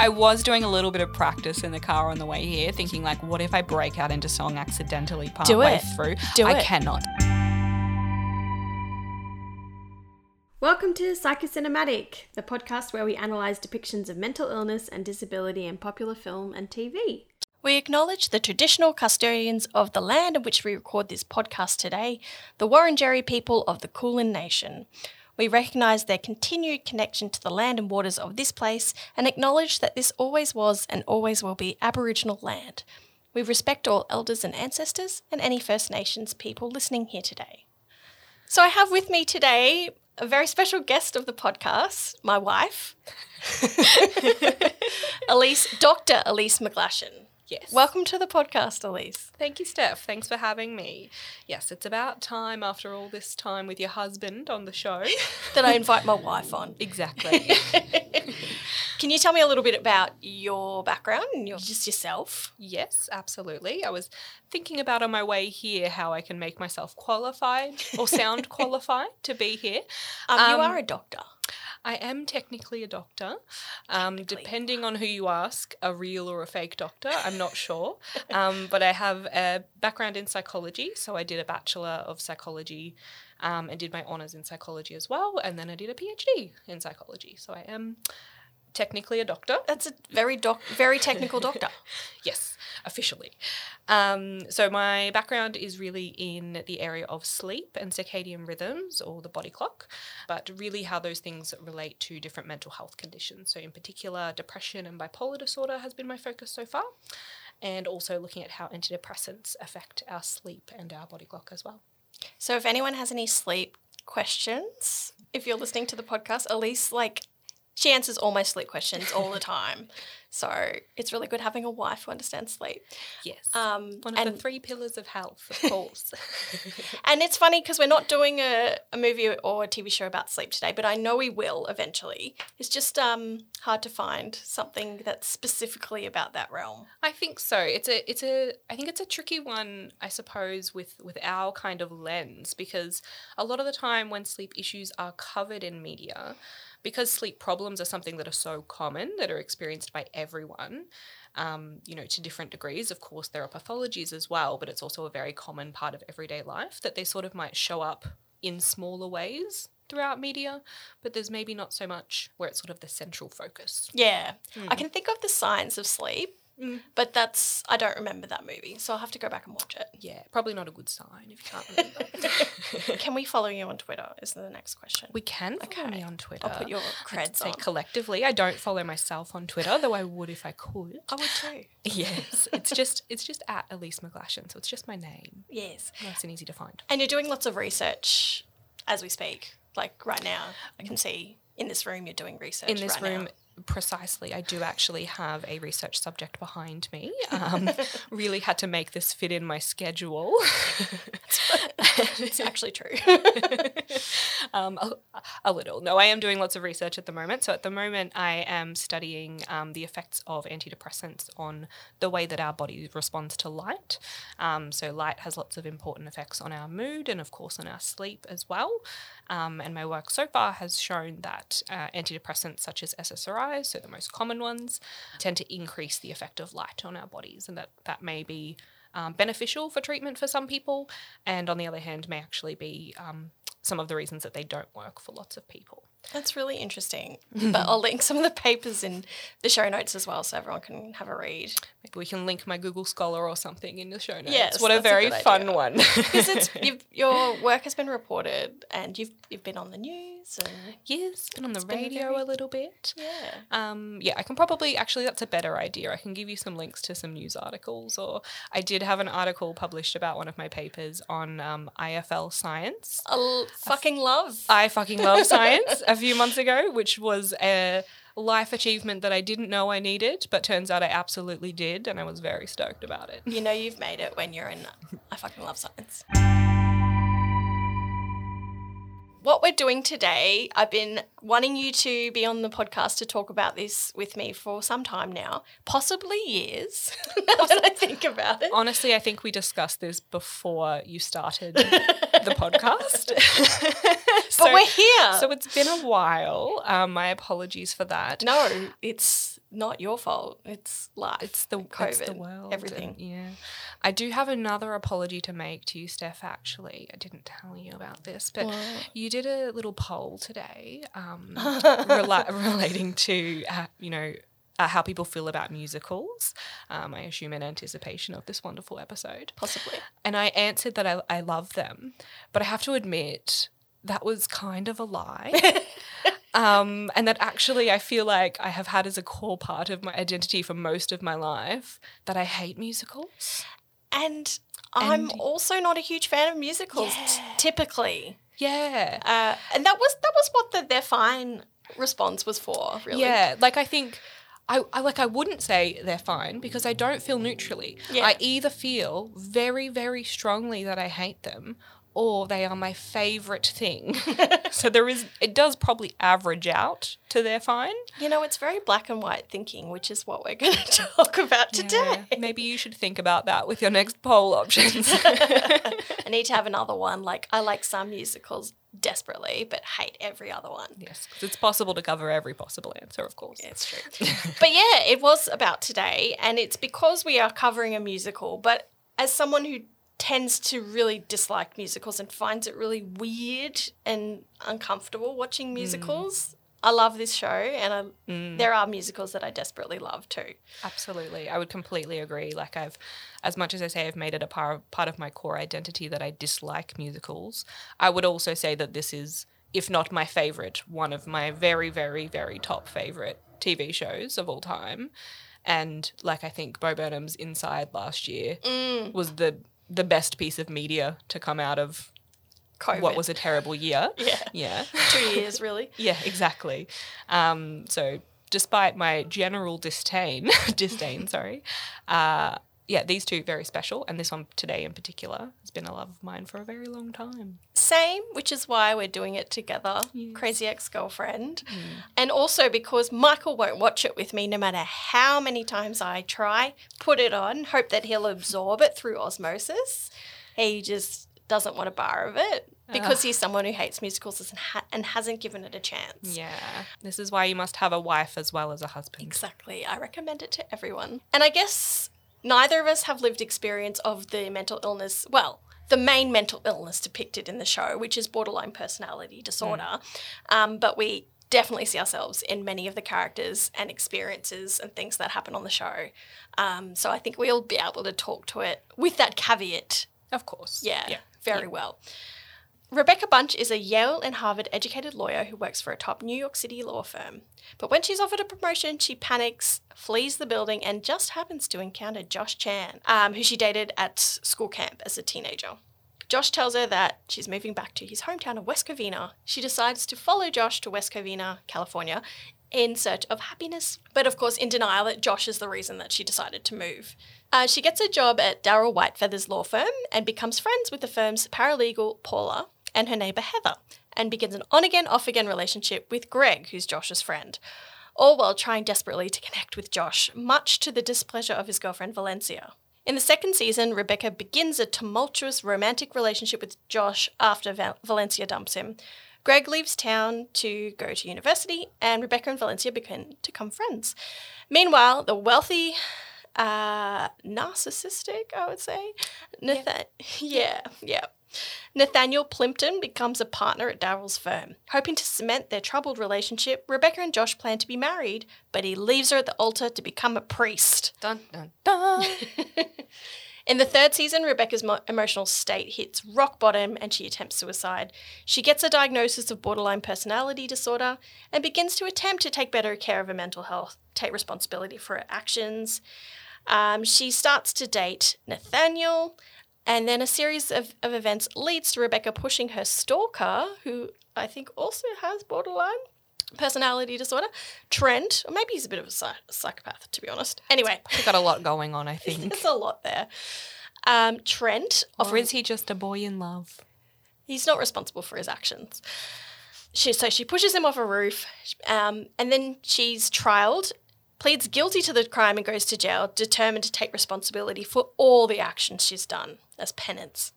I was doing a little bit of practice in the car on the way here, thinking like, what if I break out into song accidentally partway through? Do I it. cannot. Welcome to Psychocinematic, the podcast where we analyse depictions of mental illness and disability in popular film and TV. We acknowledge the traditional custodians of the land in which we record this podcast today, the Wurundjeri people of the Kulin Nation. We recognise their continued connection to the land and waters of this place and acknowledge that this always was and always will be Aboriginal land. We respect all elders and ancestors and any First Nations people listening here today. So I have with me today a very special guest of the podcast, my wife, Elise, Dr. Elise McGlashan. Yes. Welcome to the podcast, Elise. Thank you, Steph. Thanks for having me. Yes, it's about time after all this time with your husband on the show. That I invite my wife on. exactly. Can you tell me a little bit about your background and your, just yourself? Yes, absolutely. I was thinking about on my way here how I can make myself qualified or sound qualified to be here. Um, you Um, are a doctor. I am technically a doctor. Um, depending on who you ask, a real or a fake doctor, I'm not sure. Um, but I have a background in psychology. So I did a Bachelor of Psychology um, and did my honours in psychology as well. And then I did a PhD in psychology. So I am technically a doctor. That's a very doc, very technical doctor. Yes, officially. Um, so my background is really in the area of sleep and circadian rhythms or the body clock, but really how those things relate to different mental health conditions. So in particular, depression and bipolar disorder has been my focus so far, and also looking at how antidepressants affect our sleep and our body clock as well. So if anyone has any sleep questions, if you're listening to the podcast, Elise like she answers all my sleep questions all the time. So it's really good having a wife who understands sleep. Yes. Um, one of and the three pillars of health, of course. And it's funny because we're not doing a, a movie or a TV show about sleep today, but I know we will eventually. It's just um, hard to find something that's specifically about that realm. I think so. It's a it's a I think it's a tricky one, I suppose, with with our kind of lens because a lot of the time when sleep issues are covered in media, because sleep problems are something that are so common that are experienced by everyone, um, you know, to different degrees. Of course, there are pathologies as well, but it's also a very common part of everyday life that they sort of might show up in smaller ways throughout media, but there's maybe not so much where it's sort of the central focus. Yeah. I can think of the science of sleep, Mm. but that's, I don't remember that movie. So I'll have to go back and watch it. Yeah, probably not a good sign if you can't remember. Can we follow you on Twitter? Is the next question. We can follow Okay. me on Twitter. I'll put your I'd creds say on. collectively. I don't follow myself on Twitter, though I would if I could. I would too. Yes, it's just it's just at Elise McGlashan, so it's just my name. Yes. Nice and easy to find. And you're doing lots of research as we speak. Like right now, I can see in this room you're doing research. In this right room, now. Precisely, I do actually have a research subject behind me. Um, really had to make this fit in my schedule. it's actually true. um, a, a little. No, I am doing lots of research at the moment. So at the moment, I am studying um, the effects of antidepressants on the way that our body responds to light. Um, so light has lots of important effects on our mood and, of course, on our sleep as well. Um, and my work so far has shown that uh, antidepressants such as SSRIs, so the most common ones, tend to increase the effect of light on our bodies, and that that may be um, beneficial for treatment for some people, and on the other hand, may actually be um, some of the reasons that they don't work for lots of people. That's really interesting. but I'll link some of the papers in the show notes as well so everyone can have a read. Maybe we can link my Google Scholar or something in the show notes. Yes, what a that's a very fun idea. one. Because it's you've, your work has been reported and you've you've been on the news and yes, been on the radio very- a little bit. yeah. Um, yeah, I can probably actually that's a better idea. I can give you some links to some news articles, or I did have an article published about one of my papers on um, IFL science. I l- fucking love. I fucking love science a few months ago, which was a life achievement that I didn't know I needed, but turns out I absolutely did, and I was very stoked about it. You know you've made it when you're in I fucking love science. What we're doing today, I've been wanting you to be on the podcast to talk about this with me for some time now, possibly years. now that I think about it. Honestly, I think we discussed this before you started the podcast. But we're here. So it's been a while. Um, my apologies for that. no, it's not your fault. It's life. It's the COVID, it's the world. everything. and- yeah. I do have another apology to make to you, Steph. Actually, I didn't tell you about this, but you did a little poll today, um, rela- relating to uh, you know. Uh, how people feel about musicals, um, I assume in anticipation of this wonderful episode. Possibly. And I answered that I, I love them, but I have to admit that was kind of a lie. um, and that actually I feel like I have had as a core part of my identity for most of my life that I hate musicals. And I'm And- also not a huge fan of musicals t- typically. Yeah. Uh, and that was that was what the they're fine response was for, really. Yeah, like I think I, I like I wouldn't say they're fine because I don't feel neutrally. Yeah. I either feel very very strongly that I hate them or they are my favorite thing. so there is it does probably average out to they're fine. You know, it's very black and white thinking, which is what we're going to talk about today. Yeah, maybe you should think about that with your next poll options. I need to have another one. Like, I like some musicals desperately, but hate every other one. yes, it's possible to cover every possible answer, of course. It's true. but yeah, it was about today, and it's because we are covering a musical. But as someone who tends to really dislike musicals and finds it really weird and uncomfortable watching hmm. musicals, I love this show, and I, hmm. there are musicals that I desperately love too. Absolutely. I would completely agree. Like I've as much as I say I've made it a part part of my core identity that I dislike musicals, I would also say that this is if not my favorite, one of my very very very top favorite TV shows of all time. And like I think Bo Burnham's Inside last year mm. was the the best piece of media to come out of COVID. what was a terrible year. Yeah. Yeah. two years really? Yeah, exactly. Um, so, despite my general disdain, disdain, sorry, uh, yeah, these two very special, and this one today in particular has been a love of mine for a very long time. Same, which is why we're doing it together, Crazy Ex Girlfriend. Mm. And also because Michael won't watch it with me no matter how many times I try, put it on, hope that he'll absorb it through osmosis. He just doesn't want a bar of it because he's someone who hates musicals and, ha- and hasn't given it a chance. Yeah, this is why you must have a wife as well as a husband. Exactly. I recommend it to everyone. And I guess neither of us have lived experience of the mental illness, well, the main mental illness depicted in the show, which is borderline personality disorder. Um, but we definitely see ourselves in many of the characters and experiences and things that happen on the show. Um, so I think we'll be able to talk to it with that caveat. Of course. Yeah, Yeah. very well. Rebecca Bunch is a Yale and Harvard educated lawyer who works for a top New York City law firm. But when she's offered a promotion, she panics, flees the building, and just happens to encounter Josh Chan, um, who she dated at school camp as a teenager. Josh tells her that she's moving back to his hometown of West Covina. She decides to follow Josh to West Covina, California, in search of happiness, but of course in denial that Josh is the reason that she decided to move. Uh, she gets a job at Darryl Whitefeather's law firm and becomes friends with the firm's paralegal Paula and her neighbour Heather, and begins an on again, off again relationship with Greg, who's Josh's friend, all while trying desperately to connect with Josh, much to the displeasure of his girlfriend Valencia. In the second season, Rebecca begins a tumultuous romantic relationship with Josh after Val- Valencia dumps him. Greg leaves town to go to university, and Rebecca and Valencia begin to become friends. Meanwhile, the wealthy, uh, narcissistic, I would say, Nathan- yeah, yeah. Nathaniel Plimpton becomes a partner at Darryl's firm. Hoping to cement their troubled relationship, Rebecca and Josh plan to be married, but he leaves her at the altar to become a priest. Dun dun dun. In the third season, Rebecca's mo- emotional state hits rock bottom and she attempts suicide. She gets a diagnosis of borderline personality disorder and begins to attempt to take better care of her mental health, take responsibility for her actions. Um, she starts to date Nathaniel, and then a series of, of events leads to Rebecca pushing her stalker, who I think also has borderline personality disorder, Trent, or maybe he's a bit of a psy- psychopath, to be honest. Anyway, he's got a lot going on, I think. there's a lot there. Um, Trent, or is he just a boy in love? he's not responsible for his actions. She, so she pushes him off a roof, um, and then she's trialed, pleads guilty to the crime, and goes to jail, determined to take responsibility for all the actions she's done as penance.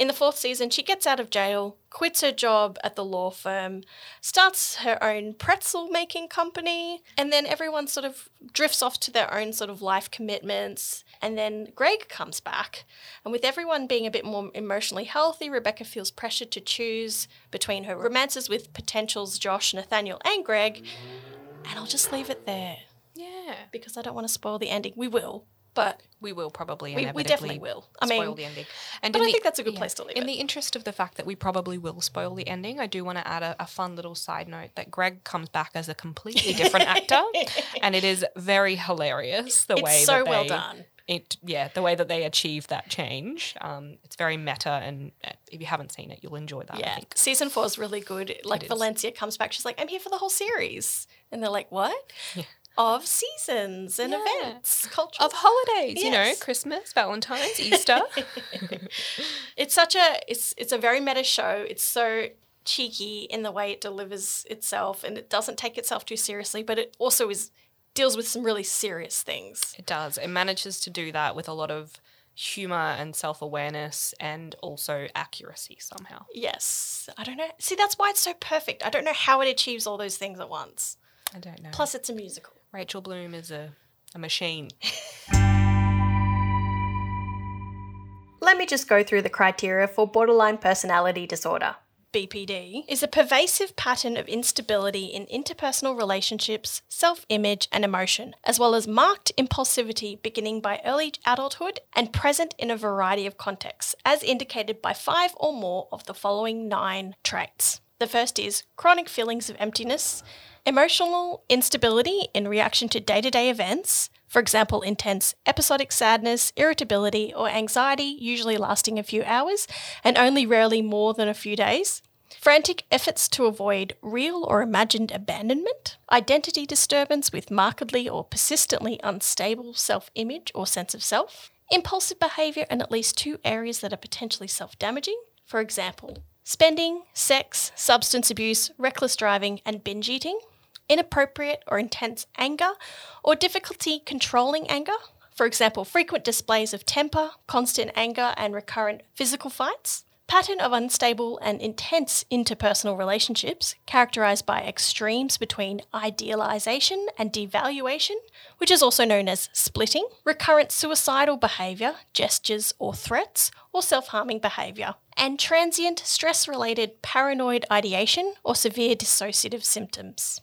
In the fourth season, she gets out of jail, quits her job at the law firm, starts her own pretzel making company, and then everyone sort of drifts off to their own sort of life commitments. And then Greg comes back. And with everyone being a bit more emotionally healthy, Rebecca feels pressured to choose between her romances with potentials Josh, Nathaniel, and Greg. And I'll just leave it there Yeah. because I don't want to spoil the ending. We will, but We will probably We- we definitely will. I spoil mean, the ending. And but I the- think that's a good place to leave In it. the interest of the fact that we probably will spoil the ending, I do want to add a, a fun little side note that Greg comes back as a completely different actor, and it is very hilarious the It's way so that they, well done. It yeah, the way that they achieve that change. Um, it's very meta, and uh, if you haven't seen it, you'll enjoy that. I Yeah, think. season four is really good. Like is. Valencia comes back, she's like, "I'm here for the whole series," and they're like, "What?" Of seasons and Yeah. events, cultural. Of holidays, you know, Christmas, Valentine's, Easter. it's such a it's it's a very meta show. It's so cheeky in the way it delivers itself, and it doesn't take itself too seriously, but it also is deals with some really serious things. It does. It manages to do that with a lot of humor and self awareness and also accuracy somehow. Yes, I don't know. See, that's why it's so perfect. I don't know how it achieves all those things at once. I don't know. Plus, it's a musical. Rachel Bloom is a, a machine. Let me just go through the criteria for borderline personality disorder. BPD, is a pervasive pattern of instability in interpersonal relationships, self image, and emotion, as well as marked impulsivity beginning by early adulthood and present in a variety of contexts, as indicated by five or more of the following nine traits. The first is chronic feelings of emptiness, emotional instability in reaction to day to day events, for example, intense episodic sadness, irritability, or anxiety, usually lasting a few hours and only rarely more than a few days. Frantic efforts to avoid real or imagined abandonment, identity disturbance with markedly or persistently unstable self image or sense of self, impulsive behaviour in at least two areas that are potentially self damaging, for example, spending, sex, substance abuse, reckless driving, and binge eating, inappropriate or intense anger, or difficulty controlling anger. For example, frequent displays of temper, constant anger, and recurrent physical fights. Pattern of unstable and intense interpersonal relationships, characterized by extremes between idealization and devaluation, which is also known as splitting. Recurrent suicidal behavior, gestures or threats, or self harming behavior. And transient stress related paranoid ideation or severe dissociative symptoms.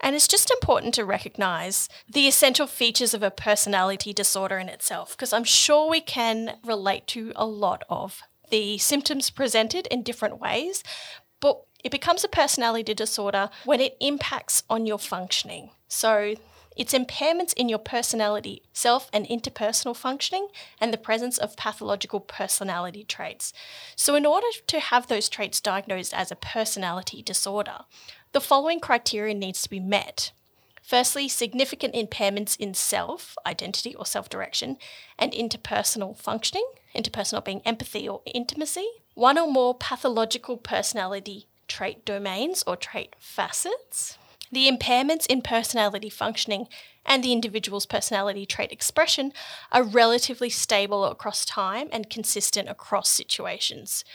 And it's just important to recognize the essential features of a personality disorder in itself, because I'm sure we can relate to a lot of the symptoms presented in different ways, but it becomes a personality disorder when it impacts on your functioning. So it's impairments in your personality, self and interpersonal functioning, and the presence of pathological personality traits. So, in order to have those traits diagnosed as a personality disorder, the following criteria needs to be met. Firstly, significant impairments in self, identity or self direction, and interpersonal functioning, interpersonal being empathy or intimacy. One or more pathological personality trait domains or trait facets. The impairments in personality functioning and the individual's personality trait expression are relatively stable across time and consistent across situations.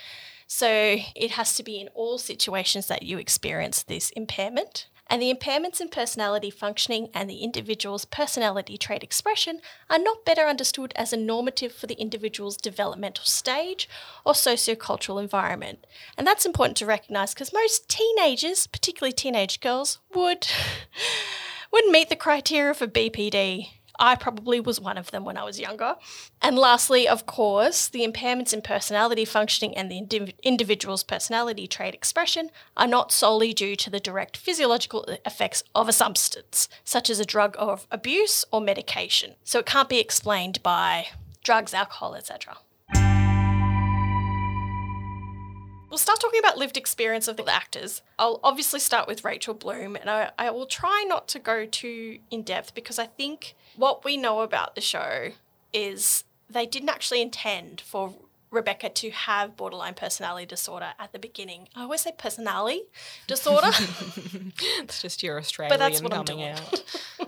So it has to be in all situations that you experience this impairment. And the impairments in personality functioning and the individual's personality trait expression are not better understood as a normative for the individual's developmental stage or sociocultural environment. And that's important to recognize because most teenagers, particularly teenage girls, would would meet the criteria for BPD. I probably was one of them when I was younger. And lastly, of course, the impairments in personality functioning and the indiv- individual's personality trait expression are not solely due to the direct physiological effects of a substance, such as a drug of abuse or medication. So it can't be explained by drugs, alcohol, etc. We'll start talking about lived experience of the actors. I'll obviously start with Rachel Bloom, and I, I will try not to go too in depth because I think what we know about the show is they didn't actually intend for Rebecca to have borderline personality disorder at the beginning. I always say personality disorder. It's just your Australian that's what I'm coming doing. out.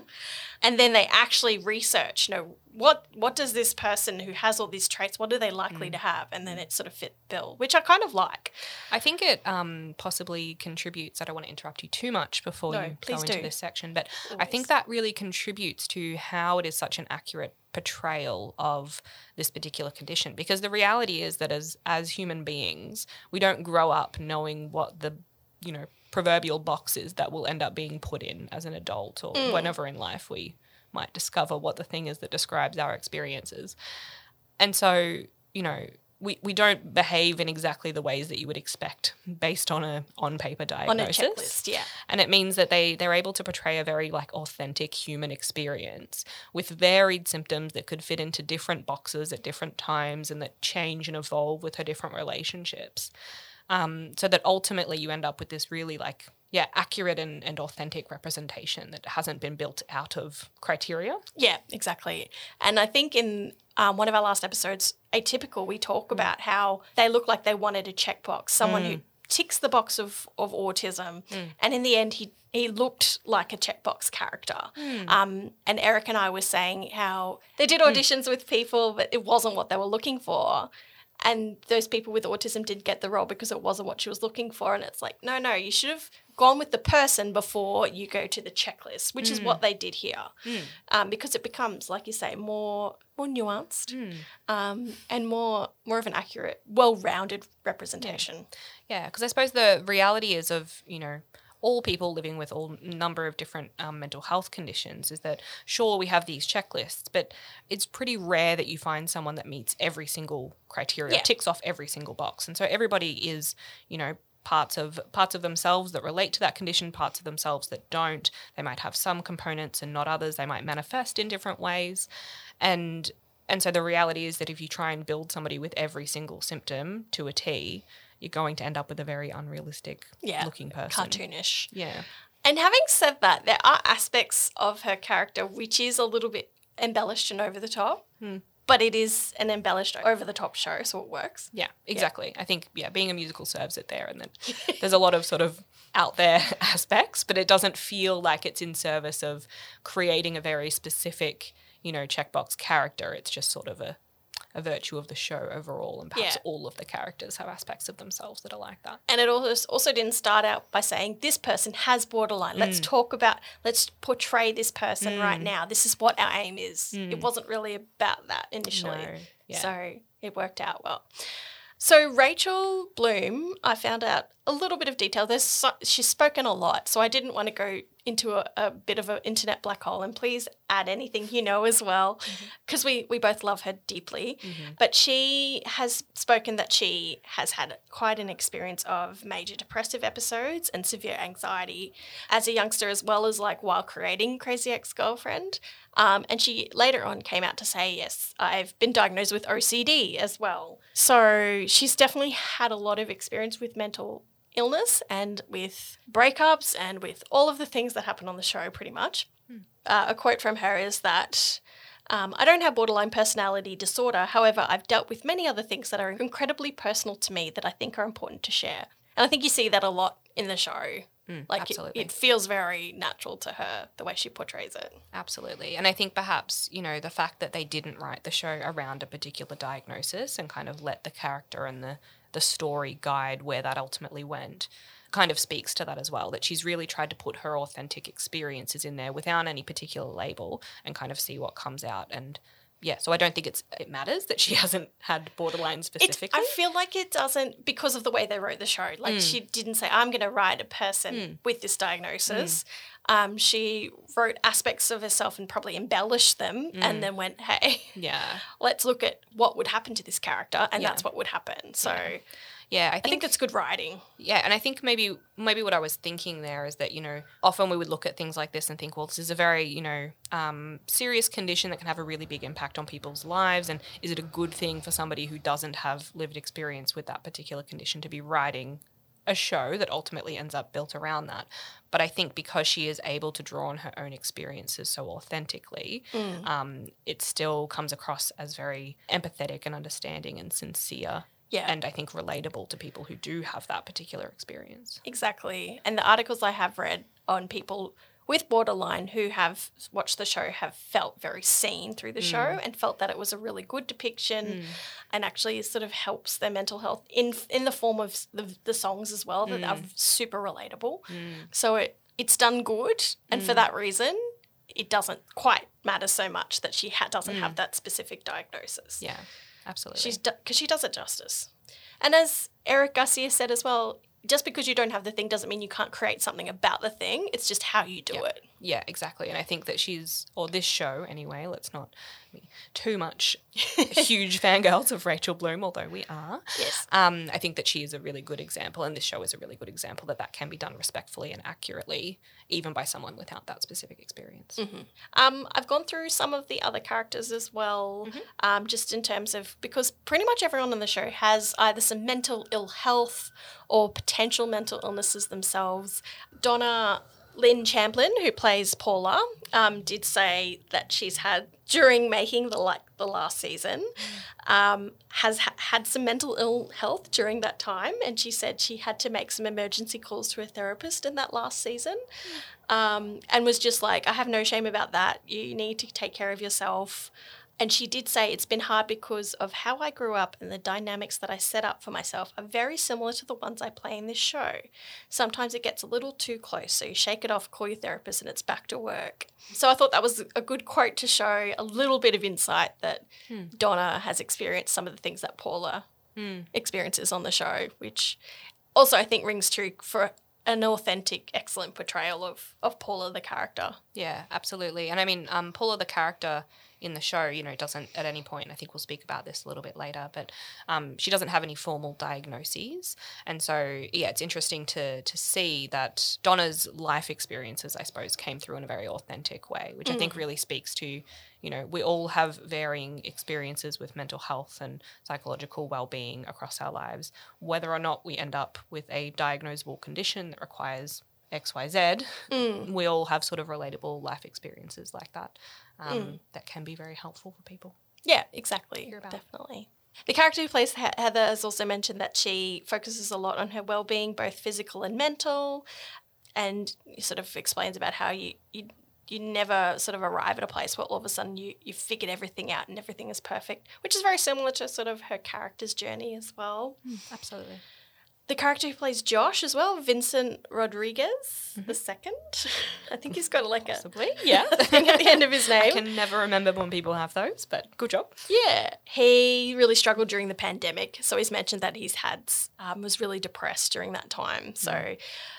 and then they actually research, you know, what what does this person who has all these traits, what are they Mm. likely to have, and then it sort of fit bill, which I kind of like. I think it um, possibly contributes. I don't want to interrupt you too much before No, you please go into do. this section, but I think that really contributes to how it is such an accurate portrayal of this particular condition. Because the reality is that as as human beings, we don't grow up knowing what the you know proverbial boxes that will end up being put in as an adult or Mm. whenever in life we might discover what the thing is that describes our experiences. And so, you know, we, we don't behave in exactly the ways that you would expect based on a on paper diagnosis. On a checklist, yeah. And it means that they they're able to portray a very like authentic human experience with varied symptoms that could fit into different boxes at different times and that change and evolve with her different relationships. Um, so that ultimately you end up with this really like yeah accurate and, and authentic representation that hasn't been built out of criteria. Yeah, exactly. And I think in um, one of our last episodes, Atypical, we talk about how they look like they wanted a checkbox, someone who ticks the box of, of autism. And in the end, he, he looked like a checkbox character. Um, and Eric and I were saying how they did auditions with people, but it wasn't what they were looking for. And those people with autism did get the role because it wasn't what she was looking for. And it's like, no, no, you should have gone with the person before you go to the checklist, which is what they did here. Um, because it becomes, like you say, more more nuanced um, and more more of an accurate, well rounded representation. Yeah, because I suppose the reality is of you know all people living with all number of different um, mental health conditions is that sure we have these checklists, but it's pretty rare that you find someone that meets every single criteria, Yeah. ticks off every single box, and so everybody is you know parts of parts of themselves that relate to that condition parts of themselves that don't. They might have some components and not others. They might manifest in different ways. And and so the reality is that if you try and build somebody with every single symptom to a T, you're going to end up with a very unrealistic Yeah, looking person. cartoonish. Yeah. And having said that, there are aspects of her character which is a little bit embellished and over the top, hmm. but it is an embellished over the top show, so it works. Yeah, exactly. I think yeah, being a musical serves it there and then there's a lot of sort of out there aspects, but it doesn't feel like it's in service of creating a very specific, you know, checkbox character. It's just sort of a a virtue of the show overall and perhaps Yeah. all of the characters have aspects of themselves that are like that. And it also also didn't start out by saying this person has borderline. Mm. Let's talk about let's portray this person right now. This is what our aim is. It wasn't really about that initially. Mm. No, yeah. So it worked out well. So Rachel Bloom, I found out a little bit of detail. There's so, she's spoken a lot, so I didn't want to go into a, a bit of an internet black hole. And please add anything you know as well, because we we both love her deeply. But she has spoken that she has had quite an experience of major depressive episodes and severe anxiety as a youngster, as well as like while creating Crazy Ex Girlfriend. Um, and she later on came out to say, yes, I've been diagnosed with OCD as well. So she's definitely had a lot of experience with mental illness and with breakups and with all of the things that happen on the show, pretty much. Uh, a quote from her is that. Um, I don't have borderline personality disorder. However, I've dealt with many other things that are incredibly personal to me that I think are important to share. And I think you see that a lot in the show. like it, it feels very natural to her the way she portrays it. Absolutely. And I think perhaps, you know, the fact that they didn't write the show around a particular diagnosis and kind of let the character and the, the story guide where that ultimately went kind of speaks to that as well. That she's really tried to put her authentic experiences in there without any particular label and kind of see what comes out. And yeah, so I don't think it's it matters that she hasn't had borderline specifically. I feel like it doesn't because of the way they wrote the show. Like mm. she didn't say, "I'm going to write a person mm. with this diagnosis." Mm. Um, she wrote aspects of herself and probably embellished them, and then went, "Hey, yeah. let's look at what would happen to this character," and Yeah. that's what would happen. So Yeah, I I think it's good writing. Yeah, and I think maybe maybe what I was thinking there is that you know often we would look at things like this and think, well, this is a very you know um, serious condition that can have a really big impact on people's lives, and is it a good thing for somebody who doesn't have lived experience with that particular condition to be writing a show that ultimately ends up built around that? But I think because she is able to draw on her own experiences so authentically, um, it still comes across as very empathetic and understanding and sincere. Yeah. And I think relatable to people who do have that particular experience. Exactly. And the articles I have read on people with Borderline who have watched the show have felt very seen through the show mm. and felt that it was a really good depiction mm. and actually sort of helps their mental health in in the form of the, the songs as well that are mm. super relatable. So it it's done good and for that reason it doesn't quite matter so much that she ha- doesn't have that specific diagnosis. Yeah, absolutely. She's because she does it justice. And as Eric Garcia said as well, just because you don't have the thing doesn't mean you can't create something about the thing. It's just how you do it. Yeah, exactly. And I think that she's, or this show anyway, let's not be too much huge fangirls of Rachel Bloom, although we are. Yes. Um, I think that she is a really good example, and this show is a really good example that that can be done respectfully and accurately, even by someone without that specific experience. Um, I've gone through some of the other characters as well, um, just in terms of because pretty much everyone on the show has either some mental ill health or potential mental illnesses themselves. Donna Lynn Champlin, who plays Paula, um, did say that she's had during making the like the last season, um, has ha- had some mental ill health during that time, and she said she had to make some emergency calls to a therapist in that last season um, and was just like, I have no shame about that. You need to take care of yourself. And she did say it's been hard because of how I grew up and the dynamics that I set up for myself are very similar to the ones I play in this show. Sometimes it gets a little too close, so you shake it off, call your therapist, and it's back to work. So I thought that was a good quote to show a little bit of insight that Donna has experienced some of the things that Paula experiences on the show, which also I think rings true for an authentic, excellent portrayal of of Paula the character. Yeah, absolutely. And I mean, um, Paula, the character in the show, you know, doesn't at any point, I think we'll speak about this a little bit later, but um, she doesn't have any formal diagnoses. And so, yeah, it's interesting to, to see that Donna's life experiences, I suppose, came through in a very authentic way, which I think really speaks to, you know, we all have varying experiences with mental health and psychological well being across our lives. Whether or not we end up with a diagnosable condition that requires XYZ, we all have sort of relatable life experiences like that um, that can be very helpful for people. Yeah, exactly. Definitely. The character who plays Heather has also mentioned that she focuses a lot on her well-being, both physical and mental, and sort of explains about how you you you never sort of arrive at a place where all of a sudden you you figured everything out and everything is perfect, which is very similar to sort of her character's journey as well. Absolutely. The character who plays Josh as well, Vincent Rodriguez the mm-hmm. second. I think he's got like a Possibly. Yeah. thing at the end of his name. I can never remember when people have those, but good job. Yeah, he really struggled during the pandemic. So he's mentioned that he's had um, was really depressed during that time. So mm.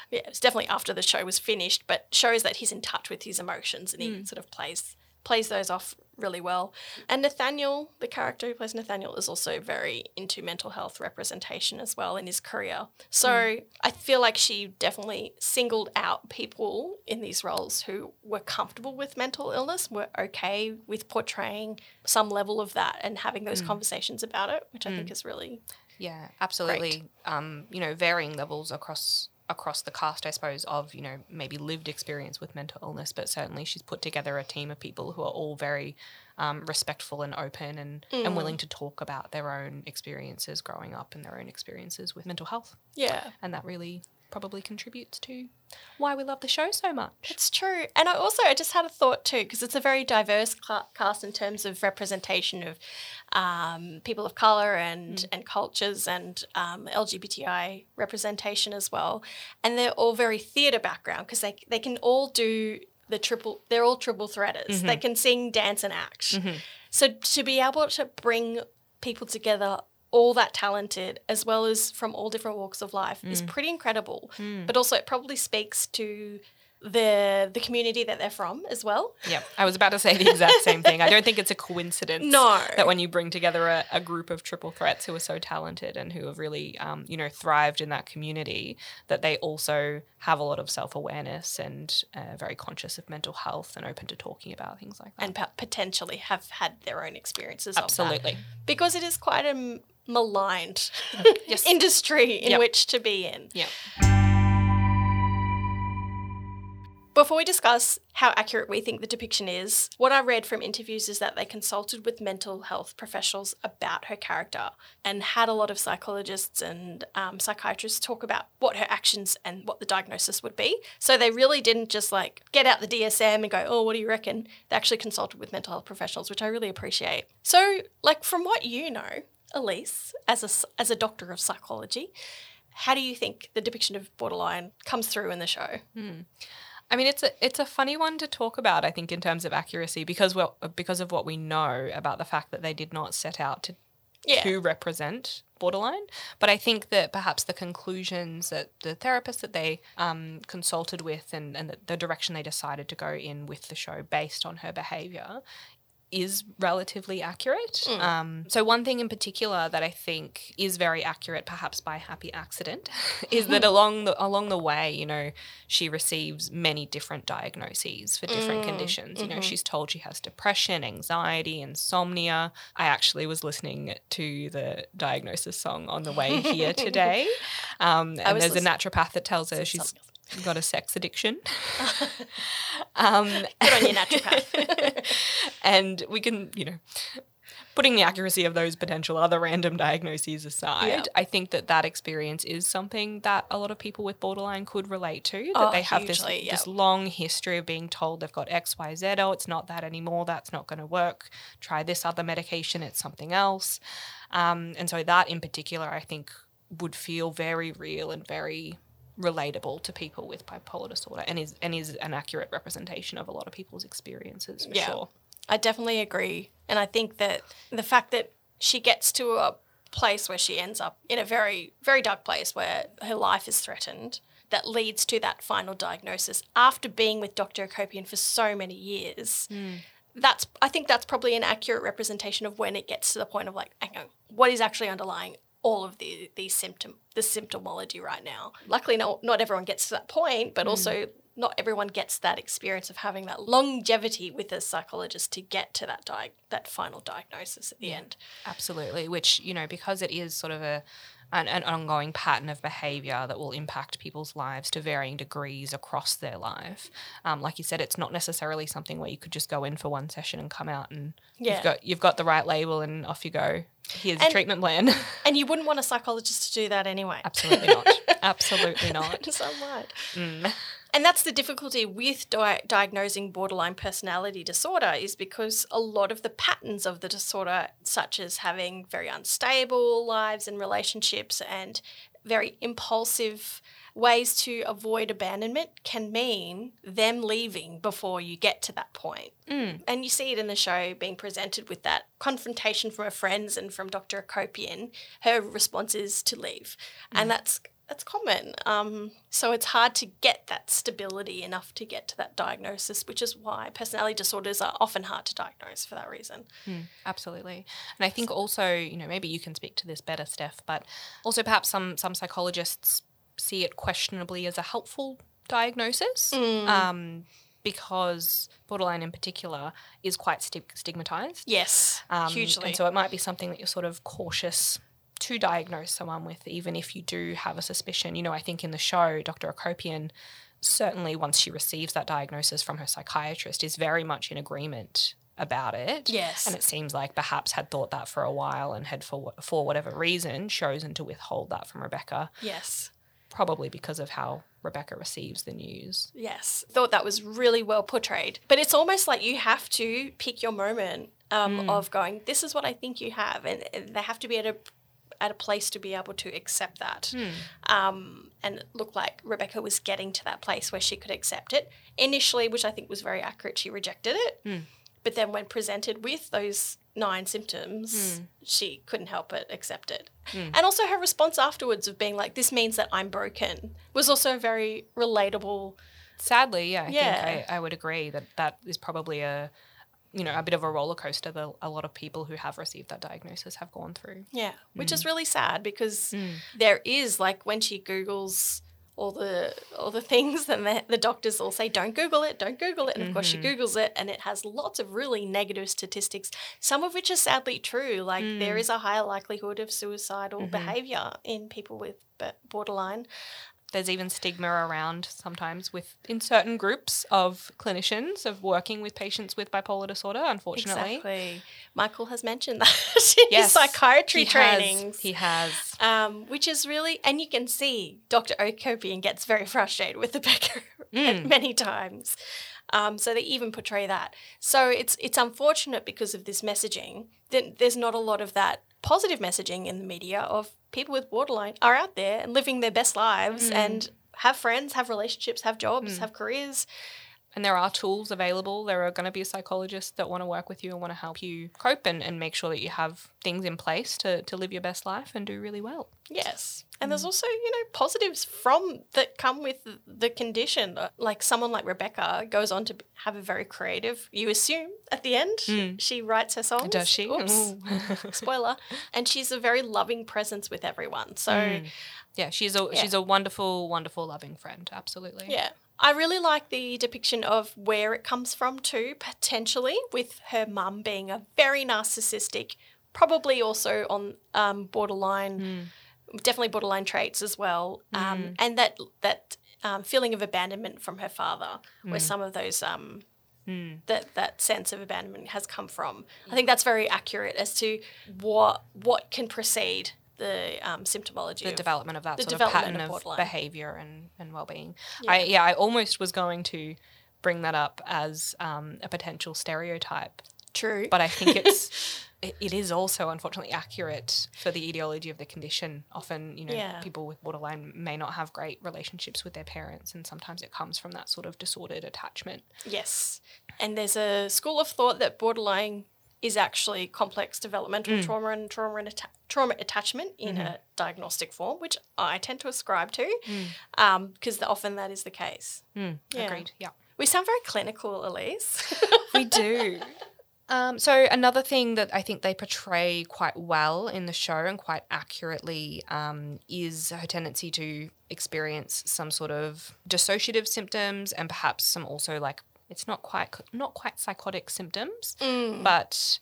yeah, it's definitely after the show was finished, but shows that he's in touch with his emotions and he mm. sort of plays plays those off really well. And Nathaniel, the character who plays Nathaniel, is also very into mental health representation as well in his career. So hmm. I feel like she definitely singled out people in these roles who were comfortable with mental illness, were okay with portraying some level of that and having those hmm. conversations about it, which I think hmm. is really Yeah, absolutely. Um, you know, varying levels across across the cast, I suppose, of you know maybe lived experience with mental illness, but certainly she's put together a team of people who are all very um, respectful and open and, and willing to talk about their own experiences growing up and their own experiences with mental health, yeah. and that really probably contributes to why we love the show so much. It's true. And I also I just had a thought too, because it's a very diverse cast in terms of representation of um, people of color and, and cultures and um, LGBTI representation as well. And they're all very theatre background because they, they can all do the triple, they're all triple threaders. They can sing, dance, and act. So to be able to bring people together all that talented as well as from all different walks of life is pretty incredible but also it probably speaks to the the community that they're from as well Yeah, I was about to say the exact same thing. I don't think it's a coincidence No. that when you bring together a, a group of triple threats who are so talented and who have really, um, you know, thrived in that community, that they also have a lot of self awareness and uh, very conscious of mental health and open to talking about things like that. and po- potentially have had their own experiences. Absolutely. because it is quite a maligned Yes. industry in Yep. which to be in Yeah. Before we discuss how accurate we think the depiction is, what I read from interviews is that they consulted with mental health professionals about her character and had a lot of psychologists and um, psychiatrists talk about what her actions and what the diagnosis would be. So they really didn't just like get out the DSM and go, oh, what do you reckon? They actually consulted with mental health professionals, which I really appreciate. So, like, from what you know, Elise, as a, as a doctor of psychology, how do you think the depiction of borderline comes through in the show? I mean, it's a it's a funny one to talk about. I think in terms of accuracy because well because of what we know about the fact that they did not set out to Yeah. to represent borderline. But I think that perhaps the conclusions that the therapist that they um, consulted with and, and the, the direction they decided to go in with the show based on her behavior is relatively accurate. Um, so one thing in particular that I think is very accurate, perhaps by happy accident, is that along the along the way, you know, she receives many different diagnoses for different conditions. You know, she's told she has depression, anxiety, insomnia. I actually was listening to the diagnosis song on the way here today, um, and there's a naturopath that tells her she's got a sex addiction. um, Good on you, naturopath. and we can, you know, putting the accuracy of those potential other random diagnoses aside, Yeah. I think that that experience is something that a lot of people with borderline could relate to. That Oh, they have this, hugely, yeah. this long history of being told they've got X, Y, Z. Oh, it's not that anymore. That's not going to work. Try this other medication. It's something else. Um, and so that in particular, I think, would feel very real and very relatable to people with bipolar disorder and is and is an accurate representation of a lot of people's experiences for Yeah. sure. I definitely agree. And I think that the fact that she gets to a place where she ends up in a very, very dark place where her life is threatened, that leads to that final diagnosis after being with Dr. Akopian for so many years. Hmm. That's I think that's probably an accurate representation of when it gets to the point of like, hang on, what is actually underlying all of the these symptom the symptomology right now. Luckily not not everyone gets to that point, but hmm. also not everyone gets that experience of having that longevity with a psychologist to get to that di- that final diagnosis at the end. Absolutely, which you know because it is sort of a an, an ongoing pattern of behavior that will impact people's lives to varying degrees across their life. Um, like you said, it's not necessarily something where you could just go in for one session and come out and Yeah. you've got you've got the right label and off you go. Here's a treatment plan. And you wouldn't want a psychologist to do that anyway. Absolutely not. Absolutely not. so what? Mm. And that's the difficulty with di- diagnosing borderline personality disorder is because a lot of the patterns of the disorder, such as having very unstable lives and relationships and very impulsive ways to avoid abandonment, can mean them leaving before you get to that point. Mm. And you see it in the show being presented with that confrontation from her friends and from Dr. Akopian. Her response is to leave. And mm. that's that's common. Um, so it's hard to get that stability enough to get to that diagnosis, which is why personality disorders are often hard to diagnose for that reason. Absolutely. And I think also, you know, maybe you can speak to this better, Steph, but also perhaps some some psychologists see it questionably as a helpful diagnosis. Um, because borderline in particular is quite stig- stigmatized. Yes, Um, hugely. And so it might be something that you're sort of cautious to diagnose someone with, even if you do have a suspicion. You know, I think in the show, Dr. Akopian, certainly once she receives that diagnosis from her psychiatrist, is very much in agreement about it. Yes. And it seems like perhaps had thought that for a while and had, for, for whatever reason, chosen to withhold that from Rebecca, yes. probably because of how Rebecca receives the news. Yes, thought that was really well portrayed. But it's almost like you have to pick your moment um, of going, "This is what I think you have," and, and they have to be at a at a place to be able to accept that. Hmm. Um, and it looked like Rebecca was getting to that place where she could accept it initially, which I think was very accurate. She rejected it, hmm. but then when presented with those nine symptoms, hmm. she couldn't help but accept it. And also her response afterwards of being like, "This means that I'm broken," was also very relatable. Sadly, yeah, I Yeah. think I, I would agree that that is probably a, you know, a bit of a roller coaster that a lot of people who have received that diagnosis have gone through. Yeah, which is mm. really sad because mm. there is like when she googles all the all the things, then the, the doctors all say, "Don't Google it, don't Google it," and of course she mm-hmm. googles it, and it has lots of really negative statistics, some of which are sadly true. Like there mm. is a higher likelihood of suicidal mm-hmm. behavior in people with borderline. There's even stigma around sometimes with in certain groups of clinicians of working with patients with bipolar disorder. Unfortunately, Exactly. Michael has mentioned that in his psychiatry he has- trainings. he has. um, which is really, and you can see Dr. Akopian gets very frustrated with the Becker Mm. many times. Um, so they even portray that. So it's it's unfortunate because of this messaging. Then there's not a lot of that positive messaging in the media of people with borderline are out there and living their best lives mm. and have friends, have relationships, have jobs, mm. have careers. And there are tools available. There are going to be psychologists that want to work with you and want to help you cope and, and make sure that you have things in place to, to live your best life and do really well. Yes. And there's mm. also, you know, positives from that come with the condition. Uh, Like someone like Rebecca goes on to have a very creative, you assume at the end, mm. she writes her songs. Does she? Oops. Spoiler. And she's a very loving presence with everyone. So, mm. yeah, she's a she's a wonderful, wonderful, loving friend. Absolutely. yeah. I really like the depiction of where it comes from too, potentially, with her mum being a very narcissistic, probably also on um, borderline, definitely borderline traits as well, um, and that that um, feeling of abandonment from her father, where some of those um, that that sense of abandonment has come from. I think that's very accurate as to what what can precede the um, symptomology. the development of that sort of pattern of of, behavior and, and well-being. I yeah, I almost was going to bring that up as um, a potential stereotype, True. but I think it's it, it is also unfortunately accurate for the etiology of the condition. Often, you know, Yeah. people with borderline may not have great relationships with their parents, and sometimes it comes from that sort of disordered attachment. Yes. And there's a school of thought that borderline is actually complex developmental mm. trauma and trauma and atta- trauma attachment in mm-hmm. a diagnostic form, which I tend to ascribe to, mm. um, because often that is the case. Mm, yeah. Agreed. Yeah. We sound very clinical, Elise. we do. Um, so another thing that I think they portray quite well in the show and quite accurately um, is her tendency to experience some sort of dissociative symptoms and perhaps some also like it's not quite not quite psychotic symptoms, but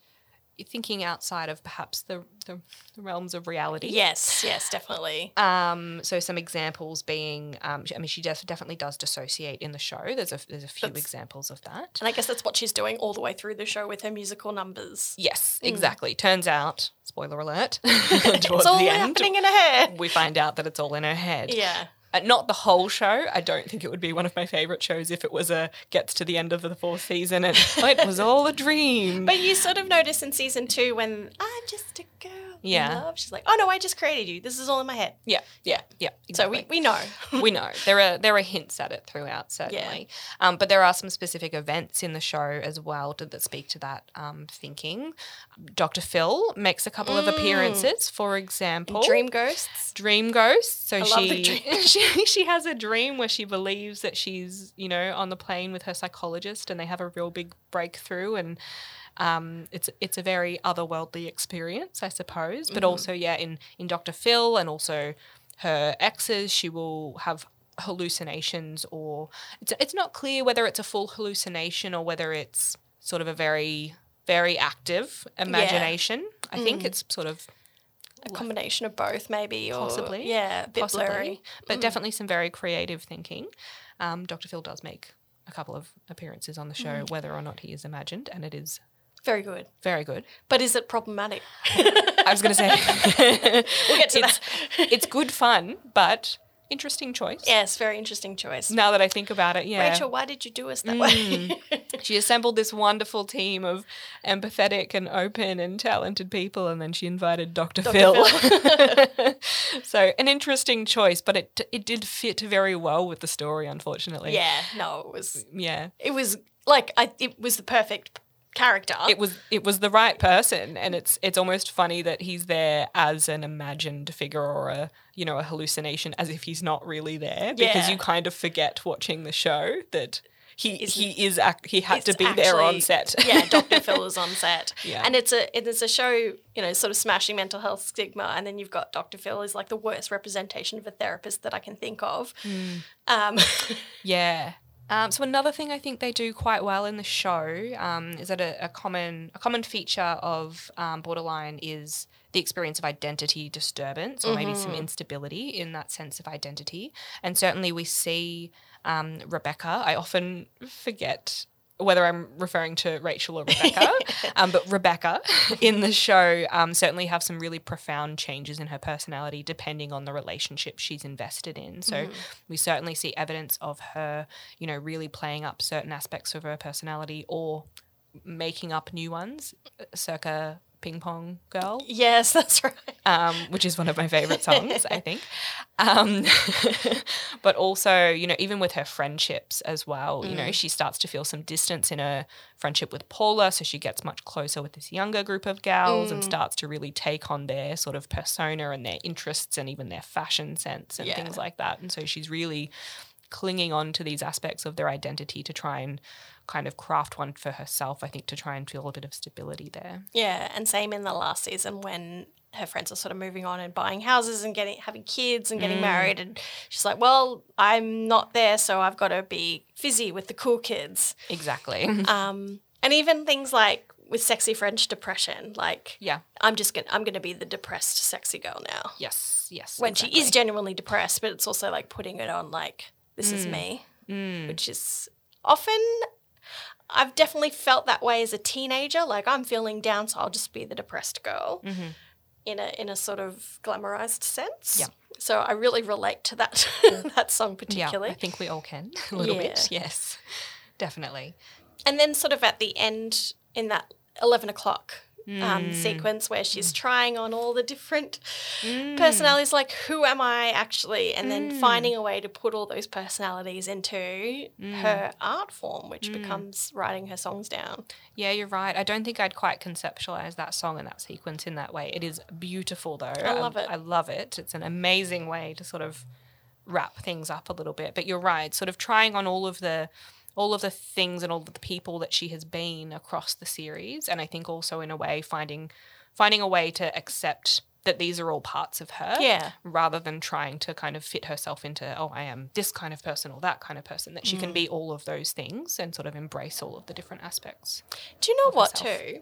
you're thinking outside of perhaps the, the, realms of reality. yes, yes, definitely. Um, so some examples being, um, I mean, she def- definitely does dissociate in the show. There's a there's a few That's- examples of that. and I guess that's what she's doing all the way through the show with her musical numbers. Yes, exactly. Turns out, spoiler alert, towards It's all the end, happening in her head. we find out that it's all in her head. Yeah. Uh, not the whole show. I don't think it would be one of my favorite shows if it was a gets to the end of the fourth season and oh, it was all a dream. But you sort of notice in season two when I'm just a girl Yeah. love, she's like, oh no, I just created you. This is all in my head. yeah, yeah, yeah. So we, we know. we know there are there are hints at it throughout certainly um, but there are some specific events in the show as well to, that speak to that um, thinking dr phil makes a couple of appearances for example Mm. Dream ghosts. dream ghosts. so she, she she has a dream where she believes that she's you know on the plane with her psychologist and they have a real big breakthrough and um, it's it's a very otherworldly experience, I suppose. But also, yeah, in in Dr. Phil and also her exes, she will have hallucinations, or it's it's not clear whether it's a full hallucination or whether it's sort of a very very active imagination. I think it's sort of A combination of both, maybe. Or, Possibly. Yeah, a bit possibly, blurry. but definitely some very creative thinking. Um, Dr. Phil does make a couple of appearances on the show, whether or not he is imagined, and it is Very good. very good. But is it problematic? I was going to say We'll get to it's, that. it's good fun, but interesting choice. Yes, very interesting choice. Now that I think about it, yeah. Rachel, why did you do us that Mm. way? She assembled this wonderful team of empathetic and open and talented people, and then she invited Dr. Phil. so an interesting choice, but it it did fit very well with the story, unfortunately. yeah, no, it was. yeah. It was like I. It was the perfect character. It was it was the right person, and it's it's almost funny that he's there as an imagined figure or a you know a hallucination, as if he's not really there, because Yeah. you kind of forget watching the show that. He, he is he had to It's be there on set. yeah, Dr. Phil was on set. Yeah. And it's a it is a show, you know, sort of smashing mental health stigma, and then you've got Dr. Phil is like the worst representation of a therapist that I can think of. Hmm. Um, Yeah. Um, so another thing I think they do quite well in the show um, is that a, a common a common feature of um, borderline is the experience of identity disturbance or maybe some instability in that sense of identity. And certainly we see um, Rebecca. I often forget whether I'm referring to Rachel or Rebecca, um, but Rebecca in the show um, certainly have some really profound changes in her personality depending on the relationship she's invested in. So we certainly see evidence of her, you know, really playing up certain aspects of her personality or making up new ones, circa Ping Pong Girl Yes, that's right. um, which is one of my favorite songs, I think. Um, but also, you know, even with her friendships as well, you know, she starts to feel some distance in her friendship with Paula. So she gets much closer with this younger group of gals and starts to really take on their sort of persona and their interests and even their fashion sense and Yeah. things like that. And so she's really clinging on to these aspects of their identity to try and kind of craft one for herself, I think, to try and feel a bit of stability there. Yeah, and same in the last season when her friends are sort of moving on and buying houses and getting having kids and getting married and she's like, "Well, I'm not there, so I've got to be fizzy with the cool kids." Exactly. Um, and even things like with sexy French depression, like yeah. I'm just gonna I'm gonna be the depressed sexy girl now. Yes. Yes. When she is genuinely depressed, but it's also like putting it on like this Mm. is me, which is often I've definitely felt that way as a teenager. Like I'm feeling down, so I'll just be the depressed girl in a in a sort of glamorized sense. Mm-hmm. Yeah. So I really relate to that that song Yeah, particularly. I think we all can a little bit. Yes, definitely. And then sort of at the end in that eleven o'clock Mm. um, sequence where she's trying on all the different personalities, like who am I actually, and then Mm. finding a way to put all those personalities into Mm. her art form, which becomes writing her songs down. Yeah, you're right. I don't think I'd quite conceptualize that song and that sequence in that way. It is beautiful, though. I love it. I love it. It's an amazing way to sort of wrap things up a little bit. But you're right. Sort of trying on all of the all of the things and all of the people that she has been across the series, and I think also in a way finding finding a way to accept that these are all parts of her Yeah. rather than trying to kind of fit herself into oh i am this kind of person or that kind of person that she can mm. be all of those things and sort of embrace all of the different aspects Do you know what herself. too?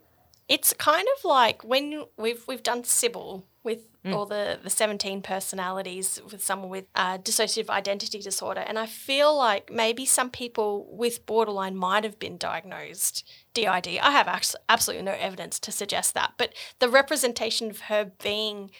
It's kind of like when we've we've done Sybil with Mm. all the the seventeen personalities with someone with uh, dissociative identity disorder, and I feel like maybe some people with borderline might have been diagnosed DID. I have absolutely no evidence to suggest that, but the representation of her being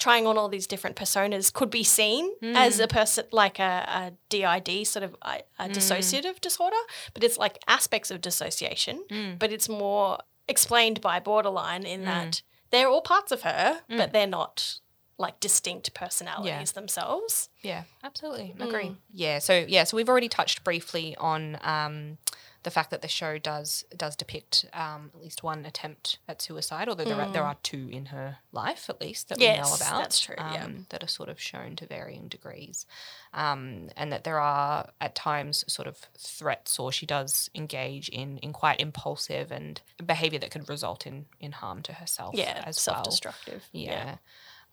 trying on all these different personas could be seen as a person like a, a DID sort of a, a dissociative disorder, but it's like aspects of dissociation, but it's more explained by borderline in mm. that they're all parts of her, but mm. they're not like distinct personalities themselves. Yeah, absolutely. Agree. Yeah. So yeah, so we've already touched briefly on um, the fact that the show does does depict um, at least one attempt at suicide, although there are, there are two in her life at least that we know about. that's true, yeah. Um, that are sort of shown to varying degrees, um, and that there are at times sort of threats, or she does engage in in quite impulsive and behavior that could result in in harm to herself. Yeah, as self well. destructive. Yeah.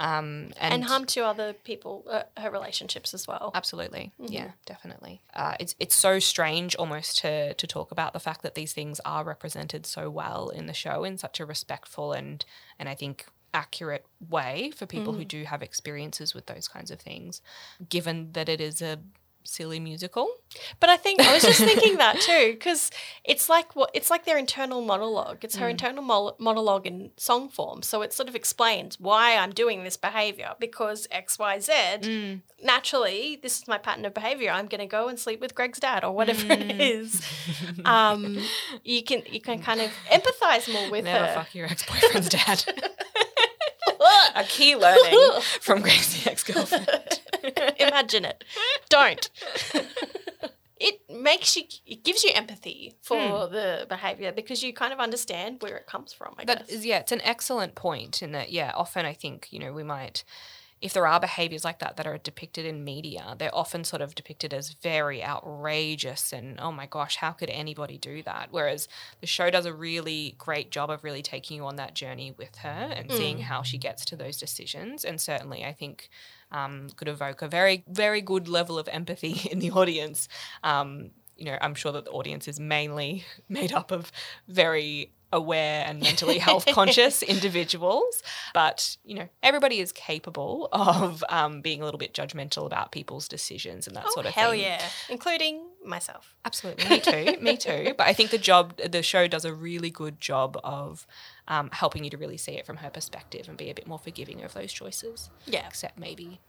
Um, And, harm to other people, uh, her relationships as well. Absolutely. Yeah, definitely. Uh, it's it's so strange almost to to talk about the fact that these things are represented so well in the show in such a respectful and and I think accurate way for people who do have experiences with those kinds of things, given that it is a silly musical. But I think I was just thinking that too because it's like what it's like their internal monologue. It's her mm. internal mo- monologue in song form, so it sort of explains why I'm doing this behavior because X Y Z. Mm. Naturally, this is my pattern of behavior. I'm going to go and sleep with Greg's dad or whatever it mm. is. Um, you can you can kind of empathize more with Never her. fuck your ex boyfriend's dad. a key learning from Crazy ex girlfriend. Imagine it. Don't. it makes you, it gives you empathy for hmm. the behavior because you kind of understand where it comes from. I That guess. is, yeah, it's an excellent point in that, yeah, often I think, you know, we might, if there are behaviors like that that are depicted in media, they're often sort of depicted as very outrageous and, oh my gosh, how could anybody do that? Whereas the show does a really great job of really taking you on that journey with her and seeing hmm. how she gets to those decisions. And certainly, I think. Um, could evoke a very, very good level of empathy in the audience um, you know, I'm sure that the audience is mainly made up of very aware and mentally health conscious individuals. But, you know, everybody is capable of um, being a little bit judgmental about people's decisions and that Oh, sort of hell thing. Hell yeah. Including myself. Absolutely. Me too. me too. But I think the job, the show does a really good job of um, helping you to really see it from her perspective and be a bit more forgiving of those choices. Yeah. Except maybe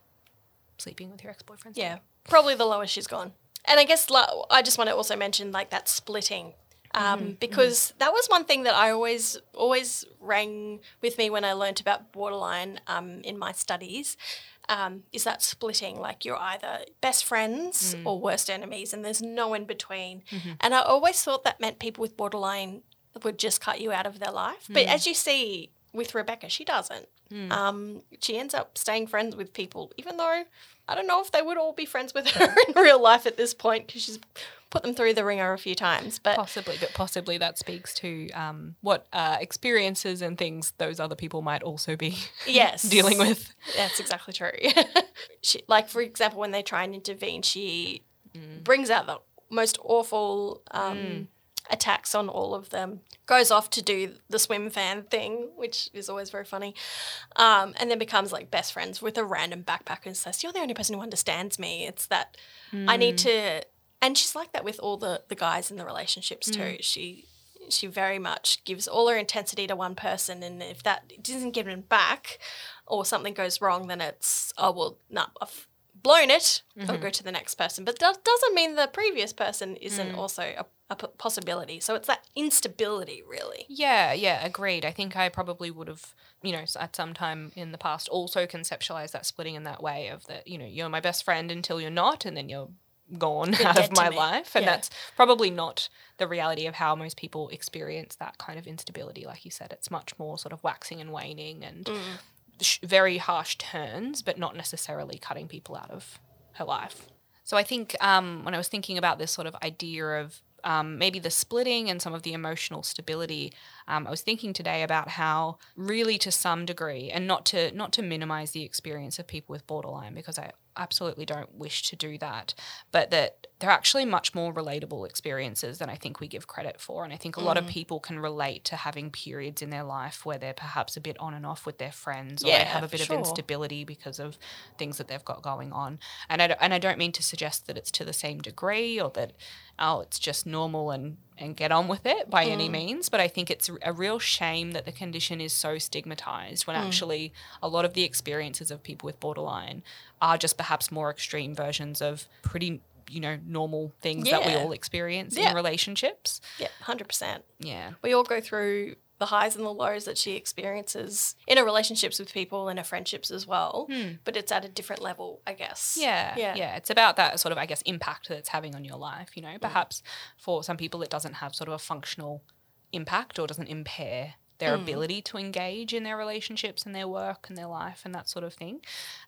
sleeping with your ex boyfriend. Yeah. Probably the lowest she's gone. And I guess like, I just want to also mention like that splitting. Um, because that was one thing that I always always rang with me when I learnt about borderline um, in my studies. Um, is that splitting? Like you're either best friends or worst enemies, and there's no in between. And I always thought that meant people with borderline would just cut you out of their life. But as you see with Rebecca, she doesn't. Um, she ends up staying friends with people, even though I don't know if they would all be friends with her in real life at this point because she's put them through the ringer a few times. But Possibly, but possibly that speaks to um, what uh, experiences and things those other people might also be yes, dealing with. That's exactly true. she, like for example, when they try and intervene, she brings out the most awful um, attacks on all of them. Goes off to do the swim fan thing, which is always very funny, um, and then becomes like best friends with a random backpacker and says, "You're the only person who understands me." It's that I need to, hmm. and she's like that with all the the guys in the relationships too. Hmm. She she very much gives all her intensity to one person, and if that isn't given back, or something goes wrong, then it's oh well, no, I've blown it. I'll mm-hmm. go to the next person. But that doesn't mean the previous person isn't hmm. also a, a p- possibility. So it's that instability, really. Yeah, yeah, agreed. I think I probably would have, you know, at some time in the past also conceptualized that splitting in that way of that, you know, you're my best friend until you're not, and then you're gone out of my life. And Yeah. that's probably not the reality of how most people experience that kind of instability. Like you said, it's much more sort of waxing and waning and sh- very harsh turns, but not necessarily cutting people out of her life. So I think um, when I was thinking about this sort of idea of um, maybe the splitting and some of the emotional stability, um, I was thinking today about how really to some degree, and not to not to minimize the experience of people with borderline because I absolutely don't wish to do that, but that they're actually much more relatable experiences than I think we give credit for. And I think a lot of people can relate to having periods in their life where they're perhaps a bit on and off with their friends or they have a bit sure. of instability because of things that they've got going on. And I, don't- and I don't mean to suggest that it's to the same degree or that, oh, it's just normal and, and get on with it by Mm. any means. But I think it's a real shame that the condition is so stigmatized Mm. when actually a lot of the experiences of people with borderline are just perhaps more extreme versions of pretty, you know, normal things that we all experience Yeah. in relationships. Yeah, 100%. Yeah. We all go through the highs and the lows that she experiences in her relationships with people and her friendships as well. Hmm. But it's at a different level, I guess. Yeah, Yeah. yeah, It's about that sort of, I guess, impact that it's having on your life. You know, mm. perhaps for some people it doesn't have sort of a functional impact or doesn't impair their mm. ability to engage in their relationships and their work and their life and that sort of thing.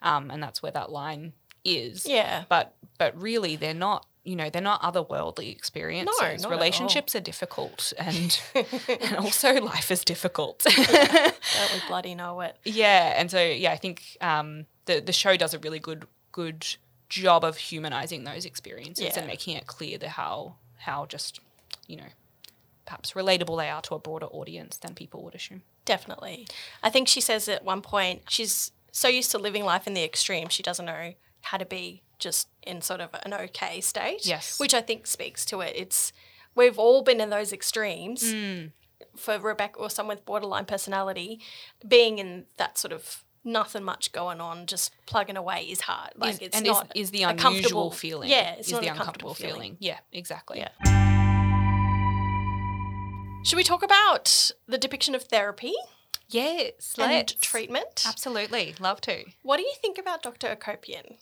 Um, and that's where that line is. Yeah. But but really, they're not. You know, they're not otherworldly experiences. not at all. Relationships are difficult, and and also life is difficult. Don't we bloody know it? Yeah, and so yeah, I think um, the the show does a really good good job of humanizing those experiences Yeah. and making it clear the how how just you know perhaps relatable they are to a broader audience than people would assume. Definitely. I think she says at one point she's so used to living life in the extreme, she doesn't know how to be just in sort of an okay state. Yes. Which I think speaks to it. It's we've all been in those extremes. Mm. For Rebecca or someone with borderline personality, being in that sort of nothing much going on, just plugging away is hard. Like Is- it's and not is, is the a unusual comfortable feeling. Yeah, it's is not the uncomfortable comfortable feeling. Yeah, exactly. Yeah. Should we talk about the depiction of therapy Yes, let's. treatment? Absolutely, love to. What do you think about Dr. Akopian?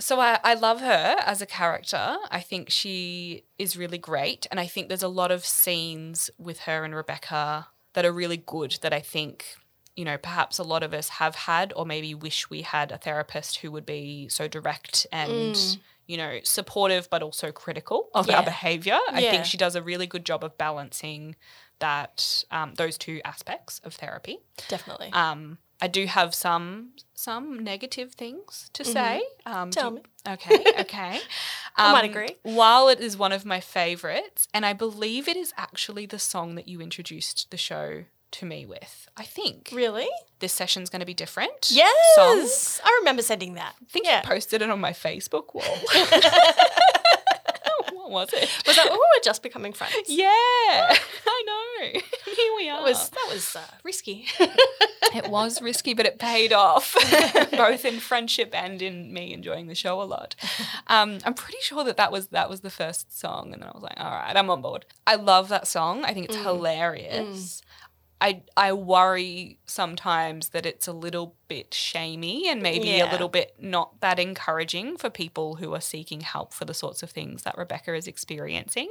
So I, I love her as a character. I think she is really great. And I think there's a lot of scenes with her and Rebecca that are really good that I think, you know, perhaps a lot of us have had or maybe wish we had a therapist who would be so direct and, mm. you know, supportive but also critical of Yeah. our behavior. I Yeah. think she does a really good job of balancing that um, those two aspects of therapy. Definitely. Um, I do have some some negative things to say. Um, Mm-hmm. Tell do- me. Okay, okay. I might Um, agree. While it is one of my favorites, and I believe it is actually the song that you introduced the show to me with. I think Really? this session's going to be different. Yes. Song. I remember sending that. I think yeah. I posted it on my Facebook wall. was it? Was that, oh, we're just becoming friends. Yeah, I know. Here we are. That was, that was uh, risky. it was risky, but it paid off, both in friendship and in me enjoying the show a lot. Um, I'm pretty sure that that was that was the first song, and then I was like, all right, I'm on board. I love that song. I think it's hilarious. I I worry sometimes that it's a little bit shamey and maybe Yeah. a little bit not that encouraging for people who are seeking help for the sorts of things that Rebecca is experiencing.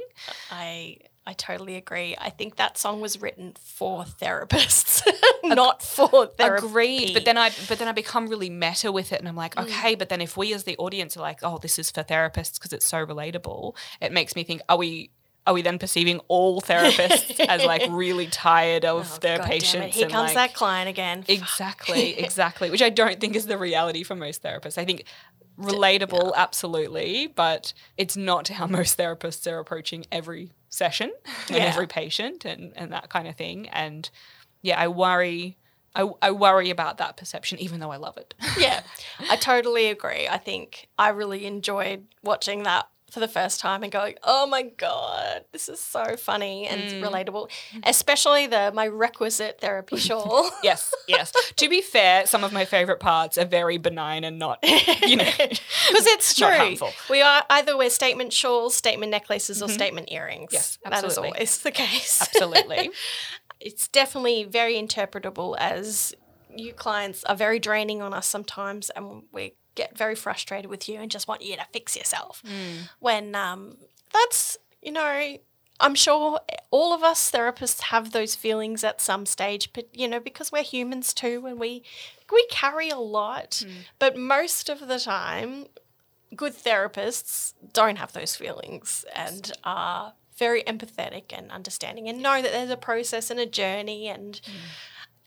I I totally agree. I think that song was written for therapists, not for therapy. Agreed. But then I but then I become really meta with it and I'm like, Mm. okay, but then if we as the audience are like, oh, this is for therapists because it's so relatable, it makes me think, are we are we then perceiving all therapists as like really tired of Oh, their God patients? Here and, comes like- that client again. Exactly, exactly. Which I don't think is the reality for most therapists. I think relatable, absolutely, but it's not how most therapists are approaching every session and Yeah. every patient and, and that kind of thing. And yeah, I worry. I, I worry about that perception, even though I love it. yeah, I totally agree. I think I really enjoyed watching that for the first time and going, "Oh my god, this is so funny and Mm. relatable." Especially the my requisite therapy shawl. yes, yes. to be fair, some of my favorite parts are very benign and not, you know, Because it's true. We are either wear statement shawls, statement necklaces, or statement earrings. Mm-hmm. Yes, that is always the case. absolutely. it's definitely very interpretable as you clients are very draining on us sometimes and we get very frustrated with you and just want you to fix yourself. Hmm. When um, that's you know i'm sure all of us therapists have those feelings at some stage but you know because we're humans too and we we carry a lot hmm. but most of the time good therapists don't have those feelings and are very empathetic and understanding and know that there's a process and a journey and hmm.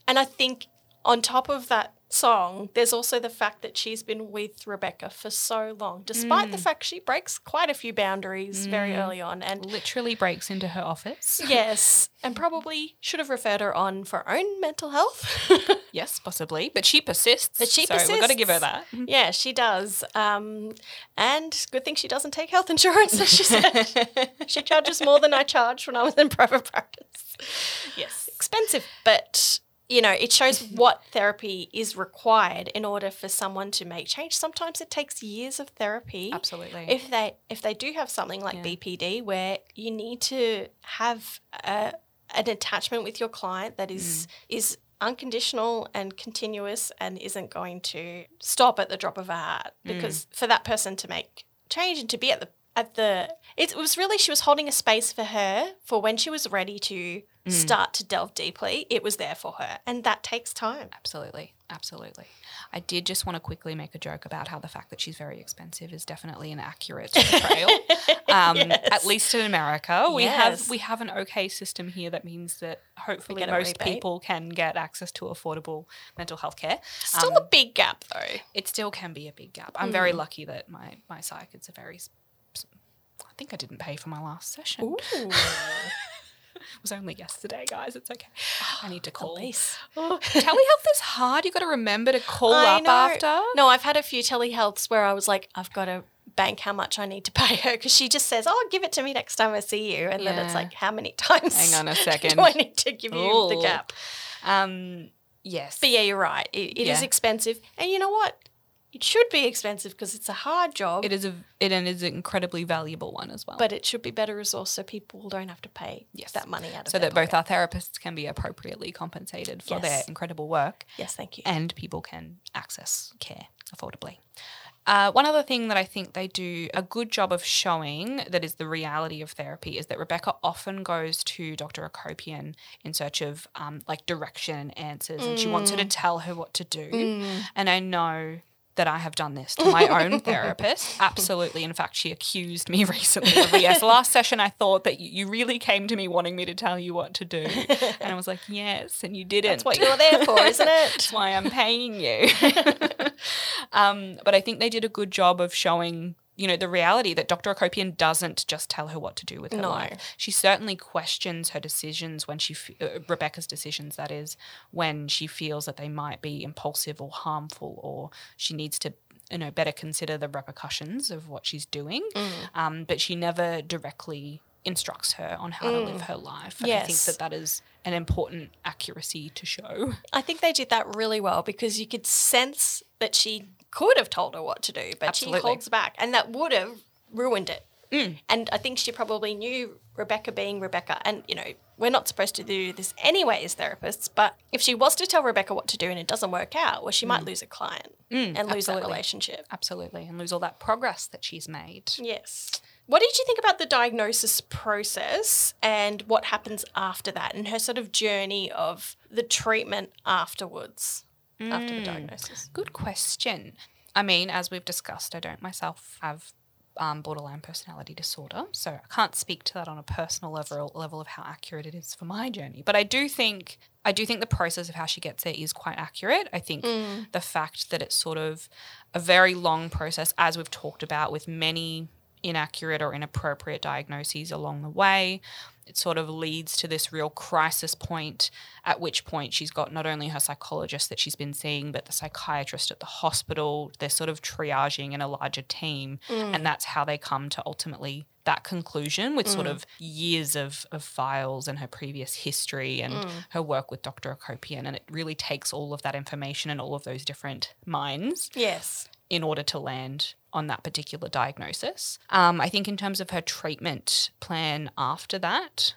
and I think on top of that song there's also the fact that she's been with Rebecca for so long despite the fact she breaks quite a few boundaries very early on and Literally breaks into her office. yes and probably should have referred her on for her own mental health Yes, possibly, but she persists. But she so we've got to give her that. Yeah, she does. Um, and good thing she doesn't take health insurance, as she said. she charges more than I charged when I was in private practice. Yes. Expensive, but you know, it shows what therapy is required in order for someone to make change. Sometimes it takes years of therapy. Absolutely. If they if they do have something like Yeah. BPD where you need to have a, an attachment with your client that is Mm. is unconditional and continuous and isn't going to stop at the drop of a hat Mm. because for that person to make change and to be at the at the it was really she was holding a space for her for when she was ready to Mm. start to delve deeply it was there for her and that takes time Absolutely. Absolutely. I did just want to quickly make a joke about how the fact that she's very expensive is definitely an accurate portrayal. Um, Yes. At least in America, we Yes. have we have an okay system here that means that hopefully most people can get access to affordable mental health care. still Um, a big gap though it still can be a big gap. I'm Mm. very lucky that my my psych is a very. I think I didn't pay for my last session. It was only yesterday, guys. It's okay. I need to call. Police. Oh, telehealth is hard. You got to remember to call I up know. after. No, I've had a few telehealths where I was like, I've got to bank how much I need to pay her because she just says, "Oh, give it to me next time I see you," and then it's like, how many times? Hang on a second. do I need to give you the Ooh. gap? Um, yes. But yeah, you're right. It, it is Yeah. expensive, and you know what? It should be expensive because it's a hard job, it is a it and is an incredibly valuable one as well. but it should be better resourced so people don't have to pay Yes. that money out of so that both our therapists can be appropriately compensated for their incredible work Yes, thank you. and people can access care affordably. Uh, one other thing that I think they do a good job of showing that is the reality of therapy is that Rebecca often goes to Dr. Akopian in search of um, like direction and answers, and she wants her to tell her what to do. And I know that I have done this to my own therapist. Absolutely. In fact, she accused me recently of, yes, last session I thought that you, you really came to me wanting me to tell you what to do. And I was like, yes, and you didn't. That's what you're there for, isn't it? That's why I'm paying you. um, but I think they did a good job of showing you know, the reality that Dr. Akopian doesn't just tell her what to do with her No. life. She certainly questions her decisions when she, uh, Rebecca's decisions, that is, when she feels that they might be impulsive or harmful or she needs to, you know, better consider the repercussions of what she's doing. Mm. Um, but she never directly instructs her on how to live her life. And I think Mm. That that is an important accuracy to show. I think they did that really well because you could sense that she could have told her what to do, but Absolutely. she holds back, and that would have ruined it. Mm. And I think she probably knew Rebecca being Rebecca, and you know we're not supposed to do this anyway as therapists. But if she was to tell Rebecca what to do and it doesn't work out, well, she might lose a client and lose that Mm. relationship. Absolutely. And lose all that progress that she's made. Yes. What did you think about the diagnosis process and what happens after that and her sort of journey of the treatment afterwards, after the diagnosis? Good question. I mean, as we've discussed, I don't myself have um, borderline personality disorder, so I can't speak to that on a personal level level of how accurate it is for my journey. But I do think I do think the process of how she gets there is quite accurate. I think the fact that it's sort of a very long process, as we've talked about, with many inaccurate or inappropriate diagnoses along the way. It sort of leads to this real crisis point, at which point she's got not only her psychologist that she's been seeing, but the psychiatrist at the hospital. They're sort of triaging in a larger team. Mm. And that's how they come to ultimately that conclusion with sort mm. of years of, of files and her previous history and mm. her work with Dr. Akopian. And it really takes all of that information and all of those different minds Yes. in order to land on that particular diagnosis. Um, I think in terms of her treatment plan after that,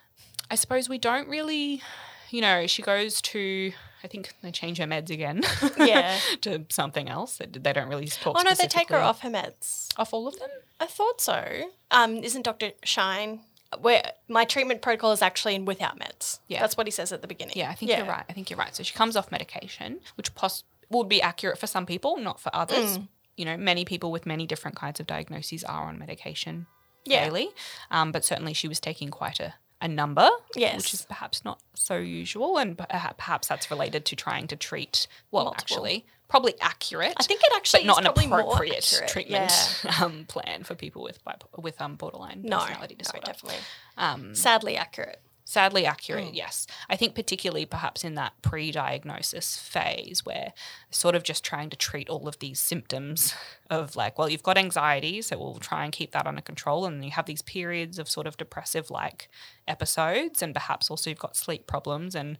I suppose we don't really, you know, she goes to. I think they change her meds again. Yeah. to something else. They, they don't really talk. Oh no, they take her off her meds. Off all of them. I thought so. Um, isn't Dr. Shine where my treatment protocol is actually in without meds? Yeah. That's what he says at the beginning. Yeah, I think you're right. I think you're right. So she comes off medication, which pos- would be accurate for some people, not for others. Mm. You know, many people with many different kinds of diagnoses are on medication Yeah. daily, um, but certainly she was taking quite a, a number, Yes. which is perhaps not so usual, and perhaps that's related to trying to treat. Well, Multiple. actually, probably accurate. I think it actually but not an probably more appropriate treatment um, plan for people with bipo- with um, borderline No, personality no, disorder. definitely. Um, Sadly accurate. Sadly accurate, Mm. yes. I think particularly perhaps in that pre-diagnosis phase where sort of just trying to treat all of these symptoms of like, well, you've got anxiety, so we'll try and keep that under control. And you have these periods of sort of depressive like episodes, and perhaps also you've got sleep problems and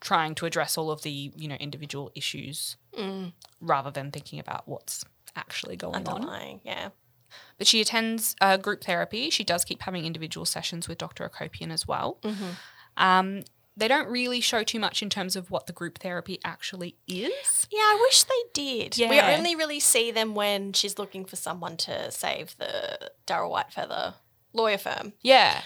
trying to address all of the, you know, individual issues Mm. rather than thinking about what's actually going on. Yeah. But she attends uh, group therapy. She does keep having individual sessions with Dr. Akopian as well. Mm-hmm. Um, they don't really show too much in terms of what the group therapy actually is. Yeah, I wish they did. We only really see them when she's looking for someone to save the Darryl Whitefeather lawyer firm. Yeah.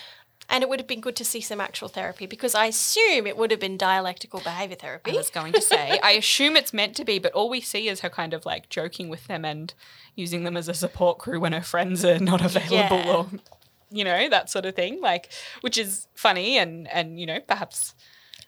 And it would have been good to see some actual therapy because I assume it would have been dialectical behavior therapy. I was going to say, I assume it's meant to be, but all we see is her kind of like joking with them and using them as a support crew when her friends are not available Yeah. or, you know, that sort of thing. Like, which is funny and, and, you know, perhaps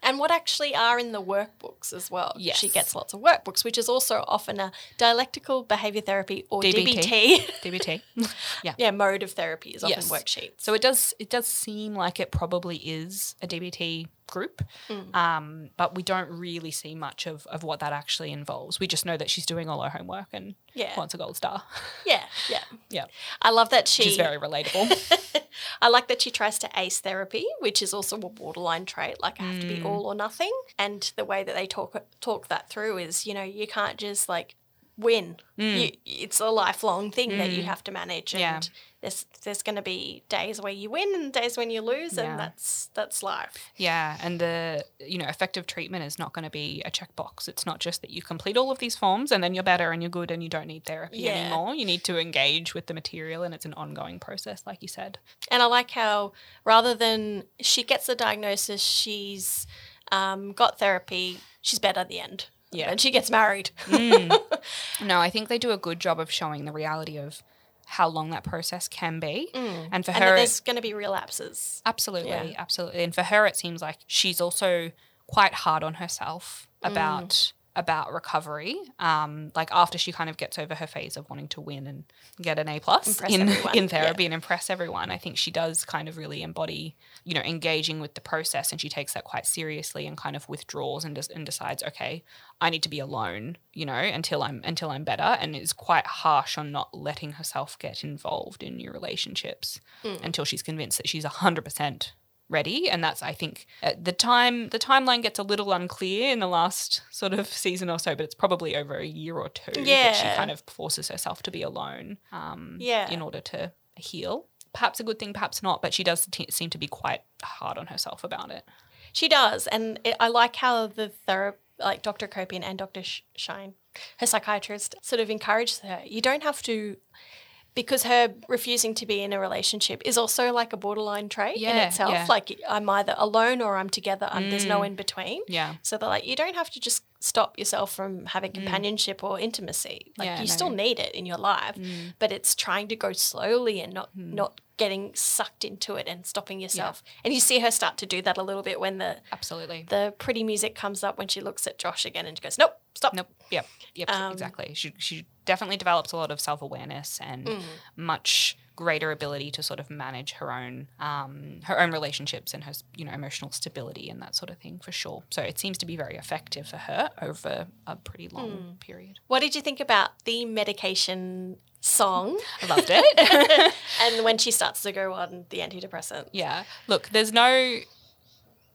and what actually are in the workbooks as well. She gets lots of workbooks, which is also often a dialectical behavior therapy or DBT. DBT. DBT. yeah. yeah, mode of therapy is often Yes. worksheets. So it does it does seem like it probably is a DBT group, Mm. um, but we don't really see much of, of what that actually involves. We just know that she's doing all her homework and Yeah. wants a gold star. yeah, yeah. yeah, I love that she is very relatable. I like that she tries to ace therapy, which is also a borderline trait. Like I have to be all or nothing. And the way that they talk talk that through is, you know, you can't just like win. You, it's a lifelong thing that you have to manage. And Yeah. There's there's going to be days where you win and days when you lose, Yeah. and that's that's life. yeah, and the you know effective treatment is not going to be a checkbox. It's not just that you complete all of these forms and then you're better and you're good and you don't need therapy Yeah. anymore. You need to engage with the material, and it's an ongoing process, like you said. And I like how rather than she gets the diagnosis, she's um, got therapy, she's better at the end. Yeah. And she gets married. No, I think they do a good job of showing the reality of how long that process can be. And for and her, there's going to be relapses. absolutely, Yeah. absolutely. And for her, it seems like she's also quite hard on herself Mm. about about recovery. Um, like after she kind of gets over her phase of wanting to win and get an A plus Impress in everyone, in therapy and impress everyone, I think she does kind of really embody, you know, engaging with the process, and she takes that quite seriously and kind of withdraws and des- and decides, okay, I need to be alone, you know, until I'm until I'm better, and is quite harsh on not letting herself get involved in new relationships until she's convinced that she's hundred percent ready and that's i think at the time the timeline gets a little unclear in the last sort of season or so but it's probably over a year or two that she kind of forces herself to be alone um, Yeah. in order to heal perhaps a good thing perhaps not but she does t- seem to be quite hard on herself about it She does, and it, I like how the thera like Dr. Akopian and Dr. Sh- Shine, her psychiatrist, sort of encouraged her. You don't have to, because her refusing to be in a relationship is also like a borderline trait in itself. yeah. Like I'm either alone or I'm together, and there's no in between. yeah So they're like, you don't have to just stop yourself from having companionship or intimacy. Like Mm. Yeah, you no. still need it in your life, Mm. but it's trying to go slowly and not not getting sucked into it and stopping yourself. And you see her start to do that a little bit when the absolutely the pretty music comes up when she looks at Josh again and she goes, Nope, stop. Nope. Yep. Yep. Um, exactly. She she definitely develops a lot of self awareness and much greater ability to sort of manage her own um, her own relationships and her you know emotional stability and that sort of thing for sure. So it seems to be very effective for her over a pretty long period. What did you think about the medication song I loved it. and when she starts to go on the antidepressant? Yeah. Look, there's no.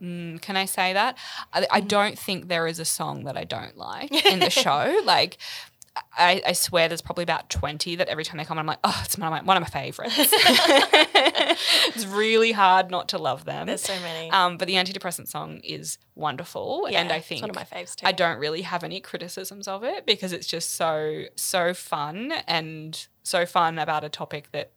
Mm, can I say that? I, I don't think there is a song that I don't like in the show. Like, I, I swear there's probably about 20 that every time they come on, I'm like, oh, it's one of my, one of my favorites. it's really hard not to love them. There's so many. Um, but the antidepressant song is wonderful. and Yeah, I it's think one of my faves too. I don't really have any criticisms of it because it's just so so fun and so fun about a topic that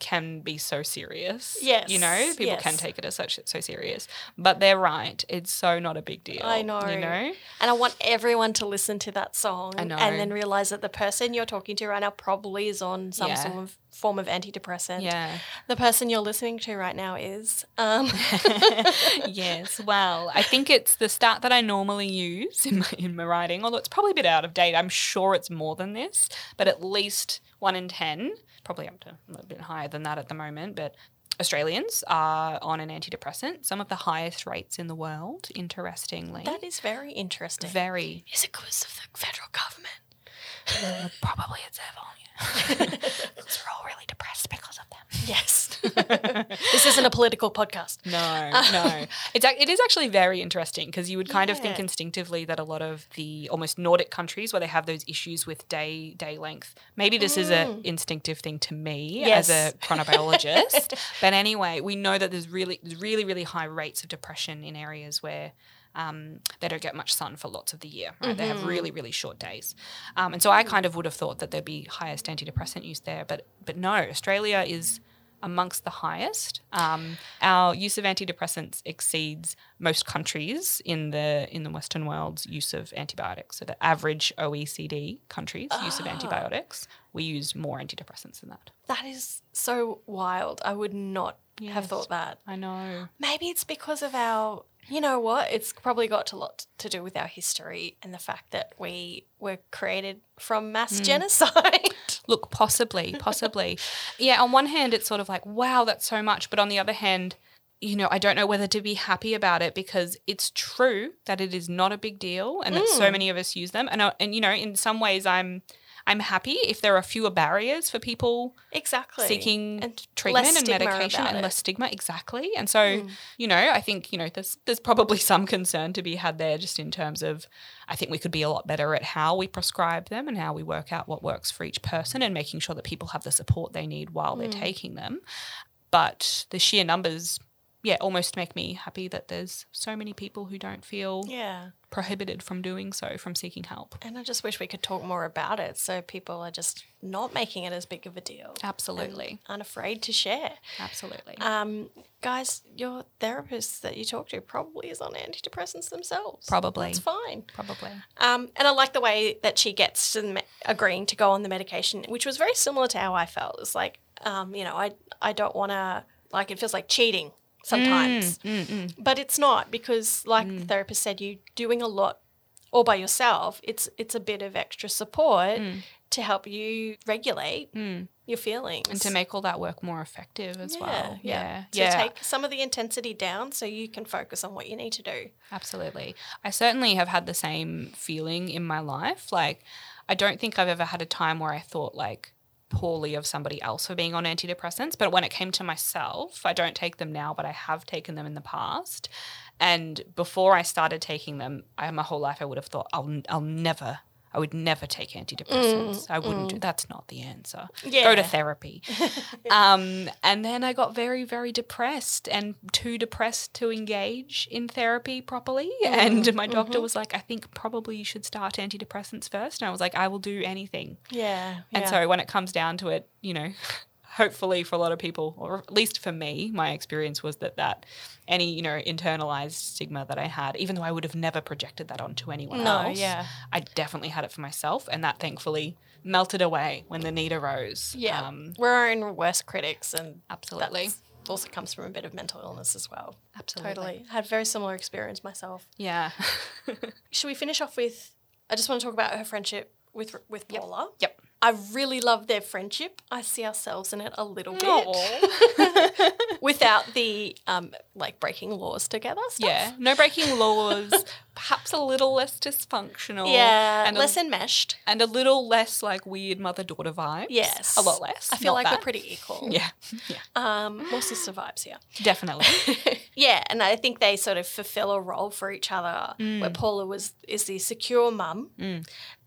can be so serious. Yes, You know, people can take it as such so serious. But they're right. It's so not a big deal. I know. You know? And I want everyone to listen to that song I know. and then realize that the person you're talking to right now probably is on some Yeah. sort of form of antidepressant. Yeah. The person you're listening to right now is. Um, yes. Well, I think it's the stat that I normally use in my, in my writing, although it's probably a bit out of date. I'm sure it's more than this, but at least one in 10, probably up to a little bit higher than that at the moment, but Australians are on an antidepressant, some of the highest rates in the world, interestingly. that is very interesting. very is it because of the federal government? Uh, probably it's volume. Because we're all really depressed because of them. Yes. this isn't a political podcast. No, no. It's it is actually very interesting because you would kind of think instinctively that a lot of the almost Nordic countries where they have those issues with day day length. Maybe this is an mm. instinctive thing to me as a chronobiologist. but anyway, we know that there's really there's really really high rates of depression in areas where um, they don't get much sun for lots of the year. Right? They have really really short days, um, and so I kind of would have thought that there'd be highest antidepressant use there. But but no, Australia is amongst the highest. Um, our use of antidepressants exceeds most countries in the in the Western world's use of antibiotics. So the average OECD countries' use of antibiotics, we use more antidepressants than that. That is so wild. I would not have thought that. I know. Maybe it's because of our, you know what? It's probably got a lot to do with our history and the fact that we were created from mass Hmm. genocide. Look, possibly, possibly. yeah, on one hand, it's sort of like, wow, that's so much. But on the other hand, you know, I don't know whether to be happy about it because it's true that it is not a big deal and that so many of us use them. And, uh, and you know, in some ways, I'm. I'm happy if there are fewer barriers for people exactly. seeking And treatment and medication and. Mm. less stigma exactly and so you know i think you know there's there's probably some concern to be had there just in terms of i think we could be a lot better at how we prescribe them and how we work out what works for each person and making sure that people have the support they need while they're Mm. taking them but the sheer numbers yeah almost make me happy that there's so many people who don't feel Yeah. prohibited from doing so from seeking help And I just wish we could talk more about it so people are just not making it as big of a deal. absolutely Unafraid to share. absolutely Um, guys, your therapist that you talk to probably is on antidepressants themselves. Probably. That's fine. probably Um, and I like the way that she gets to me- agreeing to go on the medication, which was very similar to how I felt. It's like, um, you know, I I don't want to like it feels like cheating sometimes, mm, mm, mm, but it's not because, like mm. the therapist said, you're doing a lot all by yourself, it's it's a bit of extra support to help you regulate your feelings and to make all that work more effective as well. Yeah. To Yeah. take some of the intensity down so you can focus on what you need to do. Absolutely. I certainly have had the same feeling in my life. Like, I don't think I've ever had a time where I thought like poorly of somebody else for being on antidepressants. But when it came to myself, I don't take them now, but I have taken them in the past. And before I started taking them, I, my whole life I would have thought I'll I'll never. I would never take antidepressants. Mm, I wouldn't do mm. that's not the answer. Go to therapy. um, and then I got very, very depressed and too depressed to engage in therapy properly. Mm, and my doctor mm-hmm. was like, I think probably you should start antidepressants first. And I was like, I will do anything. Yeah. And so when it comes down to it, you know, hopefully for a lot of people, or at least for me, my experience was that that any, you know, internalized stigma that I had, even though I would have never projected that onto anyone No, else, yeah. I definitely had it for myself. And that thankfully melted away when the need arose. yeah, Um, we're our own worst critics, and Absolutely. also comes from a bit of mental illness as well. Absolutely. Totally, had a very similar experience myself. yeah. Should we finish off with? I just want to talk about her friendship with with Paula. yep. I really love their friendship. I see ourselves in it a little bit without the um like breaking laws together stuff. yeah. No breaking laws. Perhaps a little less dysfunctional. Yeah, And less a, enmeshed. and a little less like weird mother daughter vibes. Yes, A lot less. I feel like that. we're pretty equal. Yeah. Yeah. Um, more sister vibes here. Definitely. Yeah, and I think they sort of fulfill a role for each other. Mm. Where Paula was is the secure mum,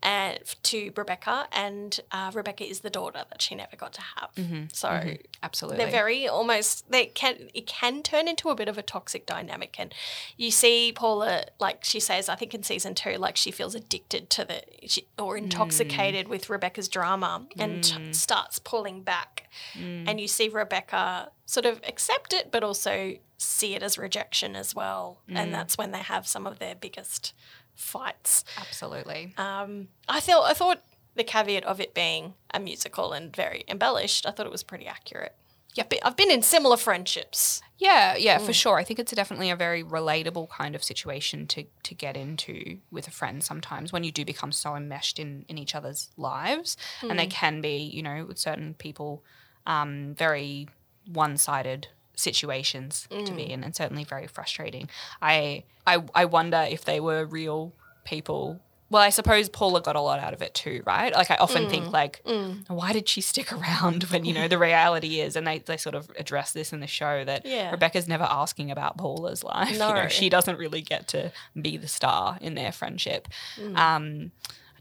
and to Rebecca, and uh, Rebecca is the daughter that she never got to have. Mm-hmm. So Absolutely. they're very almost they can it can turn into a bit of a toxic dynamic, and you see Paula like she says I think in season two like she feels addicted to the she, or Mm. intoxicated with Rebecca's drama and t- starts pulling back, Mm. and you see Rebecca sort of accept it but also see it as rejection as well, Mm. and that's when they have some of their biggest fights. Absolutely. Um, I thought I thought the caveat of it being a musical and very embellished, I thought it was pretty accurate. Yeah, I've been in similar friendships. Yeah, yeah, Mm. for sure. I think it's definitely a very relatable kind of situation to to get into with a friend sometimes when you do become so enmeshed in in each other's lives, and Mm. they can be, you know, with certain people, um, very one sided situations to Mm. be in, and certainly very frustrating. I I I wonder if they were real people. Well, I suppose Paula got a lot out of it too, right? Like I often Mm. think like, why did she stick around when you know the reality is, and they they sort of address this in the show that Yeah. Rebecca's never asking about Paula's life. You know, No. she doesn't really get to be the star in their friendship. Mm. Um,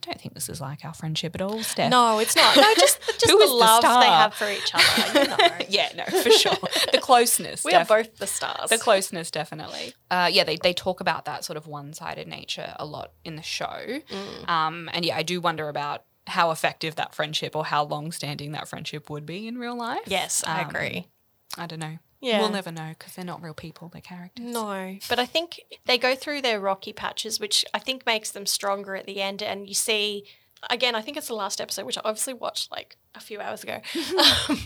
don't think this is like our friendship at all, Steph. No, it's not. No, just just the is the love they have for each other. You know, yeah, no, for sure. The closeness. we are both the stars. the closeness, definitely. Uh, yeah, they, they talk about that sort of one sided nature a lot in the show. Mm. Um, and yeah, I do wonder about how effective that friendship or how long standing that friendship would be in real life. yes, I Um, agree. I don't know. Yeah. We'll never know because they're not real people, they're characters. No, but I think they go through their rocky patches, which I think makes them stronger at the end. And you see, again, I think it's the last episode, which I obviously watched like a few hours ago. um,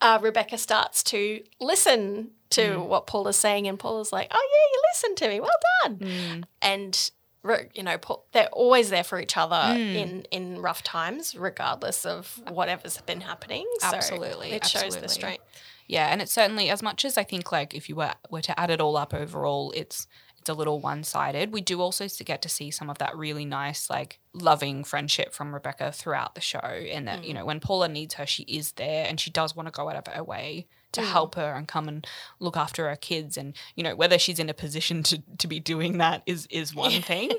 uh, Rebecca starts to listen to what Paul is saying, and Paul is like, "Oh yeah, you listened to me. Well done." And you know, Paul, they're always there for each other in in rough times, regardless of whatever's been happening. So Absolutely, it shows the strength. Yeah, and it's certainly as much as I think like if you were were to add it all up overall, it's it's a little one sided. We do also get to see some of that really nice like loving friendship from Rebecca throughout the show, and that you know when Paula needs her, she is there, and she does want to go out of her way to help her and come and look after her kids. And you know whether she's in a position to, to be doing that is is one thing.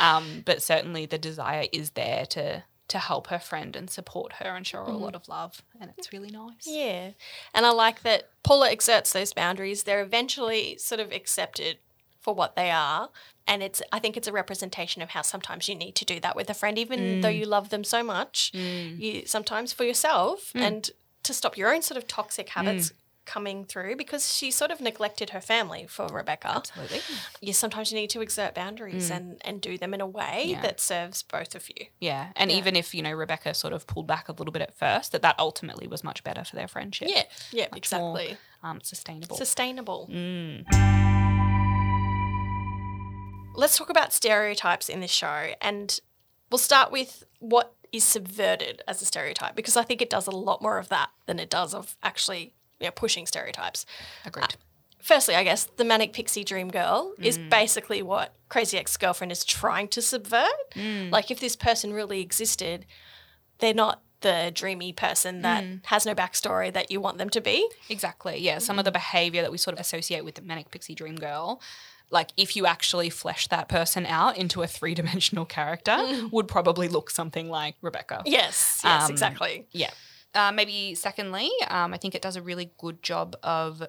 Um, but certainly the desire is there to to help her friend and support her and show her a mm-hmm. lot of love and it's really nice Yeah. And I like that Paula exerts those boundaries. They're eventually sort of accepted for what they are. And it's I think it's a representation of how sometimes you need to do that with a friend, even though mm. you love them so much. Mm. You sometimes for yourself mm. and to stop your own sort of toxic habits coming through because she sort of neglected her family for Rebecca. absolutely You sometimes you need to exert boundaries and, and do them in a way Yeah. that serves both of you. Yeah, and even if you know Rebecca sort of pulled back a little bit at first, that that ultimately was much better for their friendship. Yeah. Yeah, Much more, exactly. um, sustainable. Sustainable. let's talk about stereotypes in this show. And we'll start with what is subverted as a stereotype because I think it does a lot more of that than it does of actually know, pushing stereotypes. Agreed. Uh, firstly, I guess the manic pixie dream girl is mm. basically what Crazy Ex Girlfriend is trying to subvert. Mm. Like, if this person really existed, they're not the dreamy person that mm. has no backstory that you want them to be. Exactly. Yeah. Some of the behavior that we sort of associate with the manic pixie dream girl, like if you actually flesh that person out into a three dimensional character, would probably look something like Rebecca. Yes, yes, Um, exactly. Yeah. Uh, maybe secondly, um, I think it does a really good job of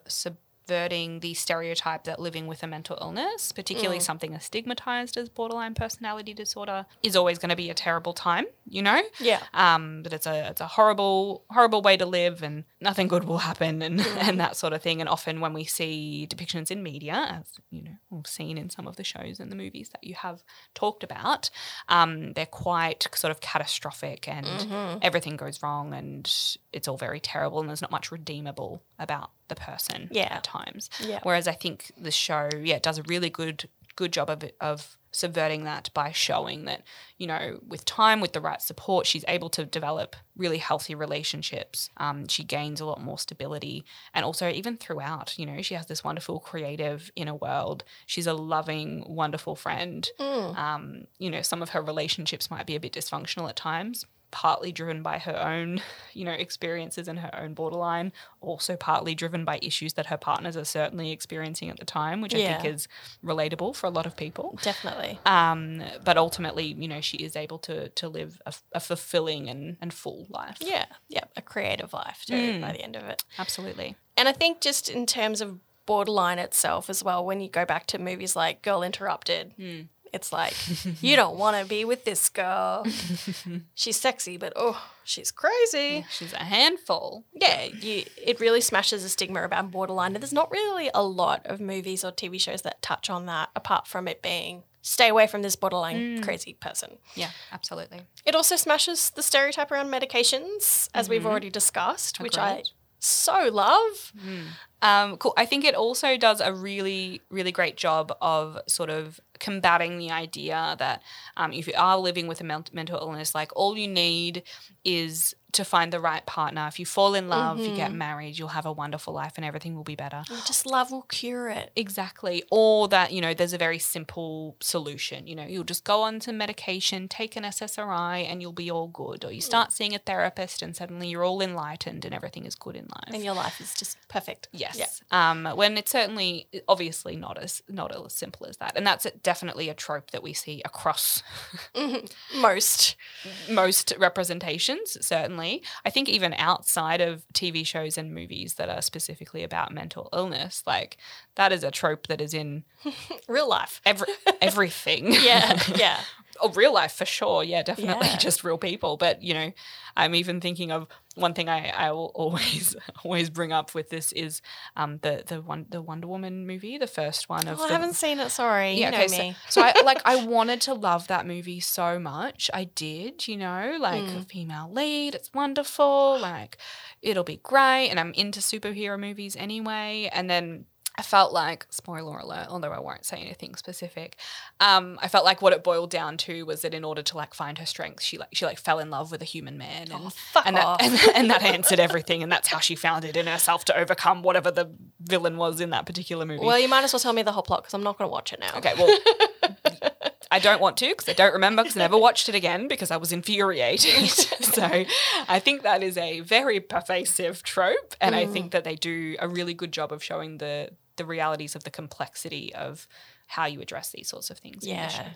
subverting the stereotype that living with a mental illness, particularly something as stigmatized as borderline personality disorder, is always going to be a terrible time. You know. Yeah. Um, that it's a it's a horrible horrible way to live, and nothing good will happen, and and that sort of thing. And often when we see depictions in media, as you know, we've seen in some of the shows and the movies that you have talked about, um, they're quite sort of catastrophic, and everything goes wrong, and it's all very terrible, and there's not much redeemable about the person Yeah. at times. Yeah. Whereas I think the show, yeah, does a really good good job of of subverting that by showing that you know with time with the right support she's able to develop really healthy relationships um, she gains a lot more stability and also even throughout you know she has this wonderful creative inner world she's a loving wonderful friend um, you know some of her relationships might be a bit dysfunctional at times partly driven by her own you know experiences and her own borderline also partly driven by issues that her partners are certainly experiencing at the time which i think is relatable for a lot of people. Definitely. um, but ultimately you know she is able to to live a, a fulfilling and, and full life. Yeah, yeah, a creative life too by the end of it. absolutely. And I think just in terms of borderline itself as well, when you go back to movies like Girl Interrupted, it's like you don't want to be with this girl. she's sexy, but oh, she's crazy. she's a handful Yeah, you, it really smashes the stigma about borderline. And there's not really a lot of movies or TV shows that touch on that, apart from it being stay away from this borderline mm. crazy person. yeah absolutely It also smashes the stereotype around medications, as we've mm-hmm. already discussed, which I Agreed. So love. Um, cool. I think it also does a really, really great job of sort of combating the idea that um, if you are living with a mental illness, like all you need is to find the right partner. If you fall in love, you get mm-hmm. married, you'll have a wonderful life and everything will be better. Just love will cure it. Exactly. Or that, you know, there's a very simple solution. You know, you'll just go on some medication, take an SSRI, and you'll be all good. Or you start mm. seeing a therapist and suddenly you're all enlightened and everything is good in life. And your life is just perfect. Yes. Yeah. Um, when it's certainly, obviously, not as not as simple as that, and that's definitely a trope that we see across mm-hmm. Most. most representations. Certainly, I think even outside of TV shows and movies that are specifically about mental illness, like that is a trope that is in Real life. every everything. Yeah, yeah. Oh, real life for sure. Yeah, definitely Yeah. just real people. But you know, I'm even thinking of one thing I, I will always always bring up with this is um the the one the Wonder Woman movie, the first one of Oh, I haven't seen it. Sorry. you know okay, so, me. so I like I wanted to love that movie so much. I did, you know, like a female lead, it's wonderful, like it'll be great. And I'm into superhero movies anyway. And then I felt like, spoiler alert, although I won't say anything specific, um, I felt like what it boiled down to was that in order to like find her strength, she like she like fell in love with a human man, and Oh, fuck and off. that and, and that answered everything, and that's how she found it in herself to overcome whatever the villain was in that particular movie. Well, you might as well tell me the whole plot because I'm not going to watch it now. Okay, well, I don't want to because I don't remember because I never watched it again because I was infuriated. so I think that is a very pervasive trope, and I Mm. think that they do a really good job of showing the the realities of the complexity of how you address these sorts of things. in the show. Yeah.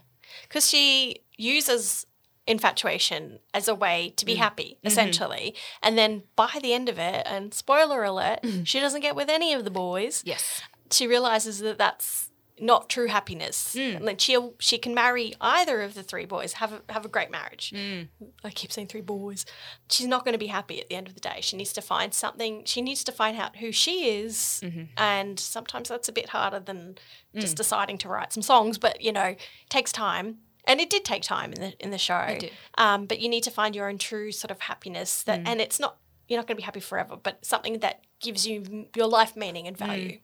Because she uses infatuation as a way to be mm. happy, mm-hmm. essentially. And then by the end of it, and spoiler alert, mm. she doesn't get with any of the boys. Yes. She realizes that that's not true happiness. Mm. Then she she can marry either of the three boys, have a, have a great marriage. Mm. I keep saying three boys. She's not going to be happy at the end of the day. She needs to find something. She needs to find out who she is, mm-hmm. and sometimes that's a bit harder than just mm. deciding to write some songs. But you know, it takes time, and it did take time in the in the show. It did. Um, but you need to find your own true sort of happiness. That, and it's not you're not going to be happy forever, but something that gives you your life meaning and value.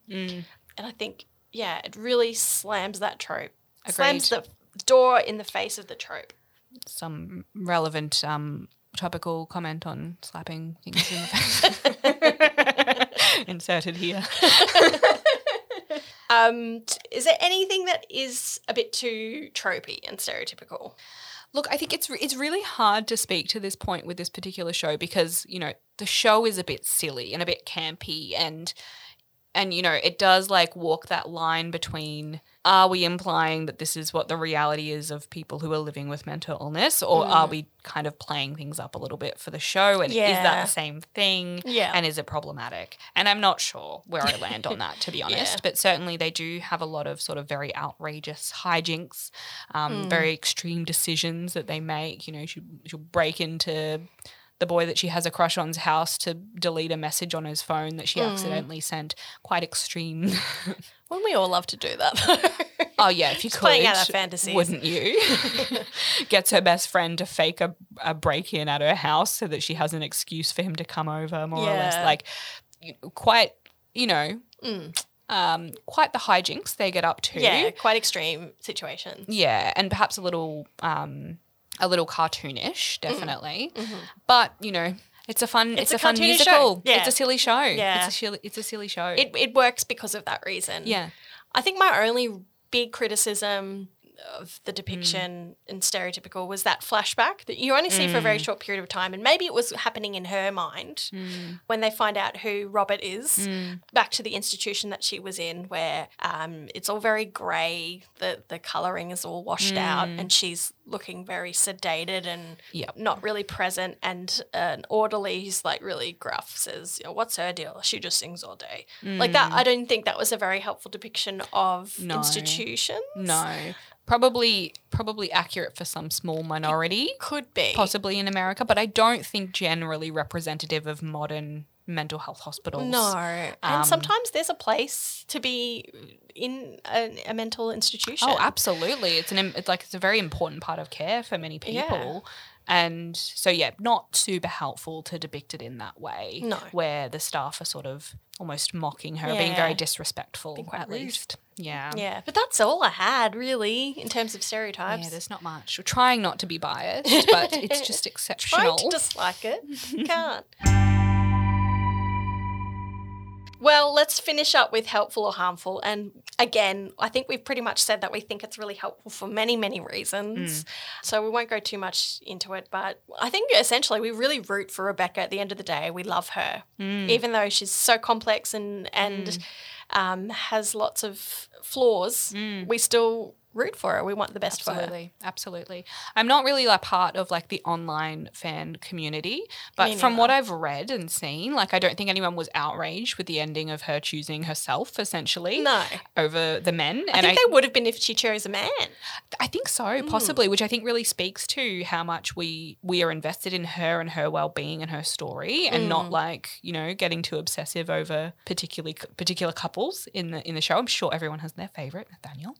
And I think, yeah, it really slams that trope Slams the door in the face of the trope. Some relevant um, topical comment on slapping things in the face. Inserted here. Um, is there anything that is a bit too tropey and stereotypical? Look, I think it's it's really hard to speak to this point with this particular show because you know the show is a bit silly and a bit campy and and you know it does like walk that line between are we implying that this is what the reality is of people who are living with mental illness or are we kind of playing things up a little bit for the show? And is that the same thing? Yeah. and is it problematic? And i'm not sure where i land on that to be honest. Yeah. but certainly they do have a lot of sort of very outrageous hijinks um, Hmm. very extreme decisions that they make. You know she, she'll break into the boy that she has a crush on's house to delete a message on his phone that she Hmm. accidentally sent quite extreme Wouldn't we all love to do that? oh yeah if you Just could playing out our fantasies. wouldn't you gets her best friend to fake a, a break-in at her house so that she has an excuse for him to come over more or less like quite you know Mm. um, quite the hijinks they get up to yeah, quite extreme situations. yeah, and perhaps a little um a little cartoonish, definitely. But, you know, it's a fun Mm-hmm. It's it's, a a, fun musical. Yeah. It's a silly show. Yeah. It's a silly it's a silly show. It, it works because of that reason. yeah. I think my only big criticism of the Mm. depiction and stereotypical was that flashback that you only see for a very Mm. short period of time. And maybe it was happening in her mind Mm. when they find out who Robert is, back to the institution that she was in, where um, it's all very grey, the, the colouring is all washed out, Mm. and she's looking very sedated and Yep. not really present. And an orderly who's like really gruff says, you know, What's her deal? She just sings all day. Like that, I don't think that was a very helpful depiction of Mm. No. institutions. No. Probably probably accurate for some small minority, Could be. possibly in America, but I don't think generally representative of modern mental health hospitals. No. And Um, sometimes there's a place to be in a, a mental institution. Oh, absolutely. It's an it's like it's a very important part of care for many Yeah. people. And so yeah, not super helpful to depict it in that way. No. Where the staff are sort of almost mocking her, being very disrespectful Being at rude. least. Yeah. Yeah, but that's all I had really in terms of stereotypes. Yeah, there's not much. We're trying not to be biased, but it's just Trying exceptional. to dislike it, can't. Well, let's finish up with helpful or harmful. And again, I think we've pretty much said that we think it's really helpful for many, many reasons. Mm. So we won't go too much into it. But I think essentially we really root for Rebecca at the end of the day. We love her, mm. even though she's so complex and, and mm. um, has lots of flaws. We still root for her. We want the best for her. Absolutely, absolutely. I'm not really a part of like the online fan community, but from what I've read and seen, like I don't think anyone was outraged with the ending of her choosing herself essentially No. over the men. I and think they would have been if she chose a man. I think so, mm. possibly, which I think really speaks to how much we we are invested in her and her well being and her story, and not mm. like you know getting too obsessive over particularly particular couples in the in the show. I'm sure everyone has their favorite, Nathaniel,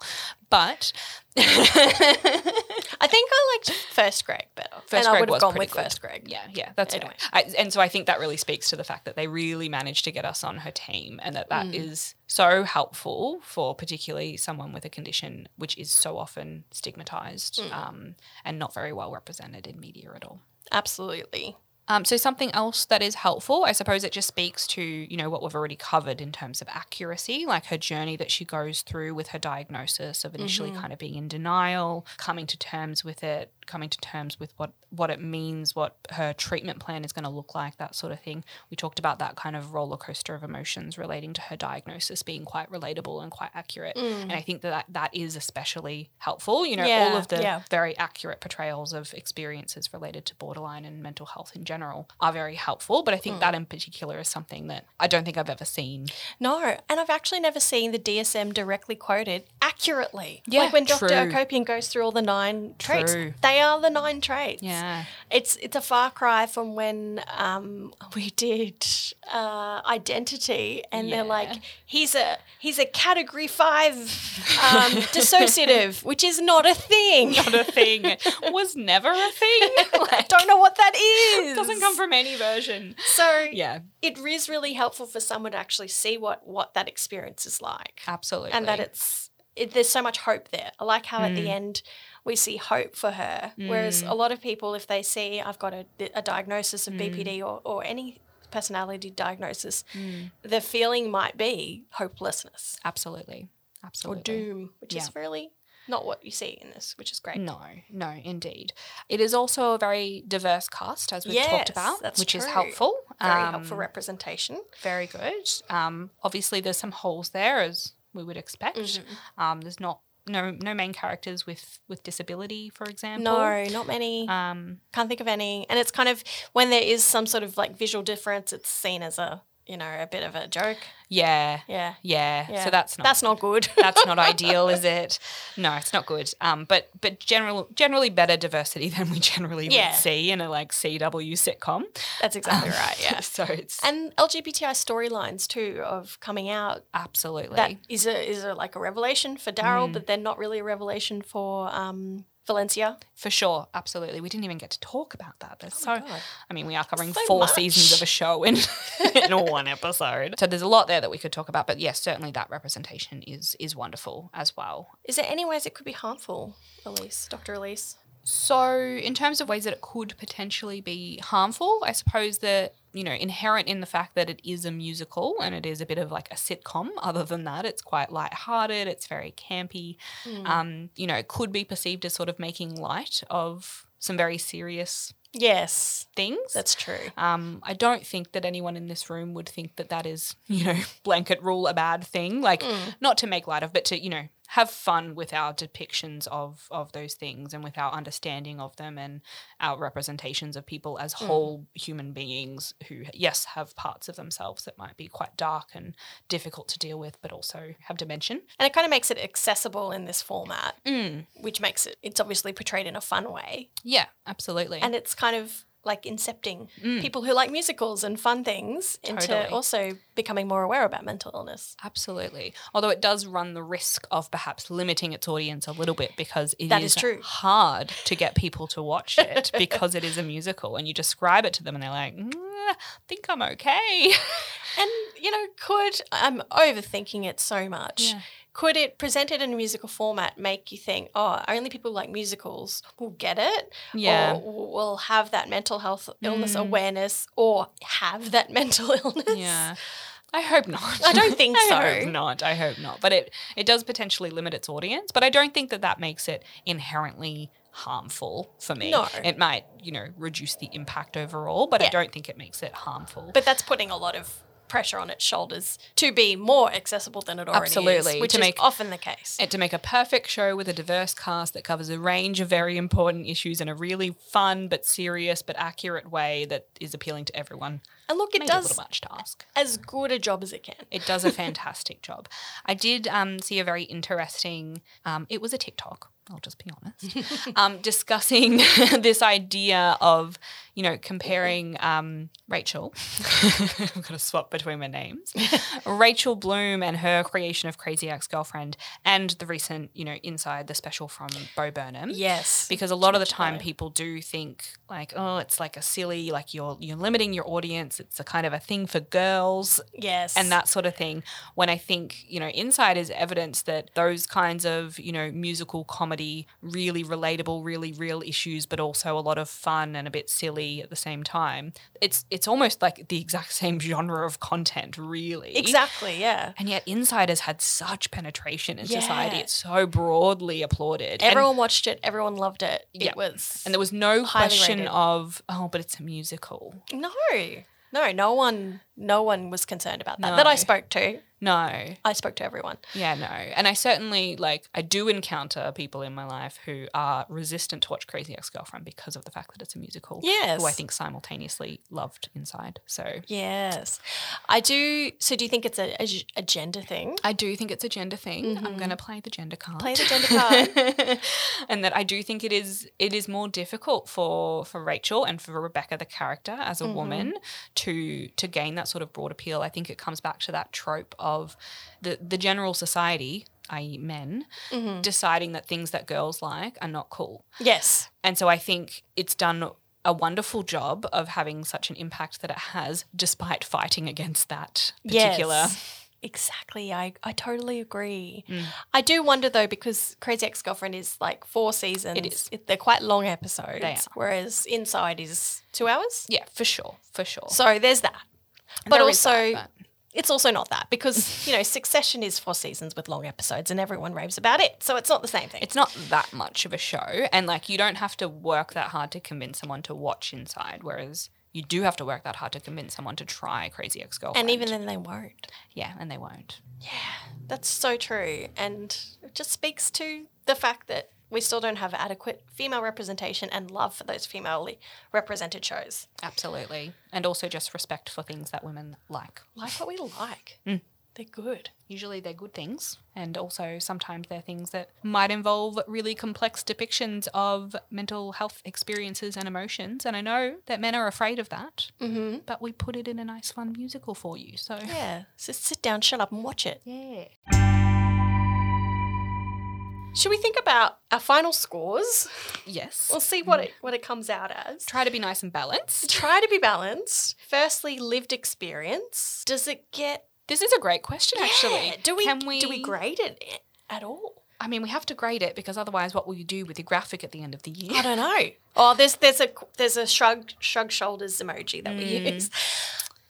but I think I liked First Greg better. First and I Greg would have was gone pretty with good. First Greg. Yeah, yeah, that's Anyway. I, and so I think that really speaks to the fact that they really managed to get us on her team, and that that is so helpful for particularly someone with a condition which is so often stigmatized um, and not very well represented in media at all. Absolutely. Um, so something else that is helpful, I suppose, it just speaks to you know what we've already covered in terms of accuracy, like her journey that she goes through with her diagnosis of initially kind of being in denial, coming to terms with it, coming to terms with what what it means, what her treatment plan is going to look like, that sort of thing. We talked about that kind of roller coaster of emotions relating to her diagnosis being quite relatable and quite accurate, mm. and I think that that, is especially helpful. You know, all of the yeah. very accurate portrayals of experiences related to borderline and mental health in general are very helpful. But I think mm. that in particular is something that I don't think I've ever seen. No, and I've actually never seen the DSM directly quoted accurately. Yeah, like when Dr. true. Akopian goes through all the nine traits, True. they are the nine traits. Yeah. It's it's a far cry from when um, we did uh, identity, and they're like, he's a he's a category five um, dissociative, which is not a thing. Not a thing. Was never a thing. I don't know what that is. Doesn't come from any version. So Yeah, it is really helpful for someone to actually see what what that experience is like, absolutely. and that it's it, there's so much hope there. I like how at Mm. the end we see hope for her. Whereas a lot of people, if they see I've got a, a diagnosis of Mm. BPD or, or any personality diagnosis, the feeling might be hopelessness Absolutely. Absolutely. Or doom, which is really not what you see in this, which is great. No, no, indeed. It is also a very diverse cast, as we've Yes, talked about, that's which is helpful. Very Um, helpful representation. Very good. Um, obviously, there's some holes there, as we would expect. Mm-hmm. Um, there's not no no main characters with with disability, for example. No, not many. Um, Can't think of any. And it's kind of when there is some sort of like visual difference, it's seen as a you know a bit of a joke. yeah, Yeah. yeah. Yeah. So that's not that's not good. that's not ideal, is it? No, it's not good. Um, but but general generally better diversity than we generally Yeah. would see in a like CW sitcom. that's exactly right. Yeah. so it's And LGBTI storylines too of coming out. absolutely That is a is a like a revelation for Darryl, Mm. but then not really a revelation for um, Valencia. for sure. Absolutely, we didn't even get to talk about that. There's oh so. Oh God. I mean, we are covering So four much. seasons of a show in in one episode. So there's a lot there that we could talk about. But yes, certainly that representation is is wonderful as well. Is there any ways it could be harmful, Elise, Dr. Elise? So, in terms of ways that it could potentially be harmful, I suppose that, you know, inherent in the fact that it is a musical and it is a bit of like a sitcom, other than that, it's quite light-hearted, it's very campy. Um, you know, it could be perceived as sort of making light of some very serious Yes, things. that's true. Um, I don't think that anyone in this room would think that that is, you know, blanket rule a bad thing. Like, not to make light of, but to, you know, have fun with our depictions of of those things and with our understanding of them and our representations of people as whole human beings who, yes, have parts of themselves that might be quite dark and difficult to deal with, but also have dimension. And it kind of makes it accessible in this format, Mm. which makes it, it's obviously portrayed in a fun way. Yeah, absolutely. And it's kind of like incepting people who like musicals and fun things into Mm. Totally. also becoming more aware about mental illness. Absolutely. Although it does run the risk of perhaps limiting its audience a little bit because it is That is true. hard to get people to watch it because it is a musical and you describe it to them and they're like, mm, I think I'm okay. And, you know, could, I'm overthinking it so much. Yeah. Could it, presented in a musical format, make you think, oh, only people who like musicals will get it? Yeah. Mm. Or will have that mental health illness awareness or have that mental illness? Yeah. I hope not. I don't think I so. hope not. I hope not. But it, it does potentially limit its audience. But I don't think that that makes it inherently harmful for me. No. It might, you know, reduce the impact overall, but I don't think it makes it harmful. But that's putting a lot of pressure on its shoulders to be more accessible than it already Absolutely, is, which to is make- often the case. and to make a perfect show with a diverse cast that covers a range of very important issues in a really fun but serious but accurate way that is appealing to everyone. And look, it a does little much to ask. as good a job as it can. It does a fantastic job. I did um, see a very interesting. Um, it was a TikTok. I'll just be honest. um, discussing this idea of you know comparing um, Rachel. I've got to swap between my names. Rachel Bloom and her creation of Crazy Ex Girlfriend, and the recent you know Inside the special from Bo Burnham Yes. because a lot of the time people do think like oh it's like a silly like you're you're limiting your audience it's a kind of a thing for girls Yes. and that sort of thing when i think you know inside is evidence that those kinds of you know musical comedy really relatable really real issues but also a lot of fun and a bit silly at the same time it's it's almost like the exact same genre of content really Exactly, yeah. and yet Insiders had such penetration in society it's so broadly applauded And- Everyone watched it, everyone loved it. Yeah. It was and there was no question rated. of, oh, but it's a musical. No. No, no one no one was concerned about that. No. That I spoke to. No. I spoke to everyone. Yeah, no. And I certainly, like, I do encounter people in my life who are resistant to watch Crazy Ex Girlfriend because of the fact that it's a musical. Yes. Who I think simultaneously loved Inside. So Yes. I do so do you think it's a gender thing? I do think it's a gender thing. I'm going to mm-hmm. play the gender card. Play the gender card. and that I do think it is it is more difficult for for Rachel and for Rebecca the character as a woman mm-hmm. to to gain that sort of broad appeal. I think it comes back to that trope of the the general society, i.e. men, deciding that things that girls like are not cool. yes. And so I think it's done a wonderful job of having such an impact that it has despite fighting against that particular Yes. Exactly. I, I totally agree. Mm. I do wonder though, because Crazy Ex Girlfriend is like four seasons. It is. they're quite long episodes. Whereas Inside is two hours. Yeah, for sure, for sure. So there's that. But There also, that, but- it's also not that because, you know, Succession is four seasons with long episodes and everyone raves about it. So it's not the same thing. it's not that much of a show, and like you don't have to work that hard to convince someone to watch Inside, whereas you do have to work that hard to convince someone to try Crazy Ex Girlfriend. and even then, they won't. yeah, and they won't. Yeah, that's so true. And it just speaks to the fact that we still don't have adequate female representation and love for those female represented shows. Absolutely, and also just respect for things that women like. Like what we like. Mm. They're good. Usually they're good things, and also sometimes they're things that might involve really complex depictions of mental health experiences and emotions. And I know that men are afraid of that, Mm-hmm. but we put it in a nice, fun musical for you. So Yeah. So sit down, shut up, and watch it. yeah, Should we think about our final scores? yes. We'll see what it what it comes out as. Try to be nice and balanced. Try to be balanced. Firstly, lived experience. Does it get This is a great question, actually. Do we, Can we do we grade it at all? I mean, we have to grade it because otherwise, what will you do with your graphic at the end of the year? I don't know. Oh, there's there's a there's a shrug shrug shoulders emoji that we Mm. use.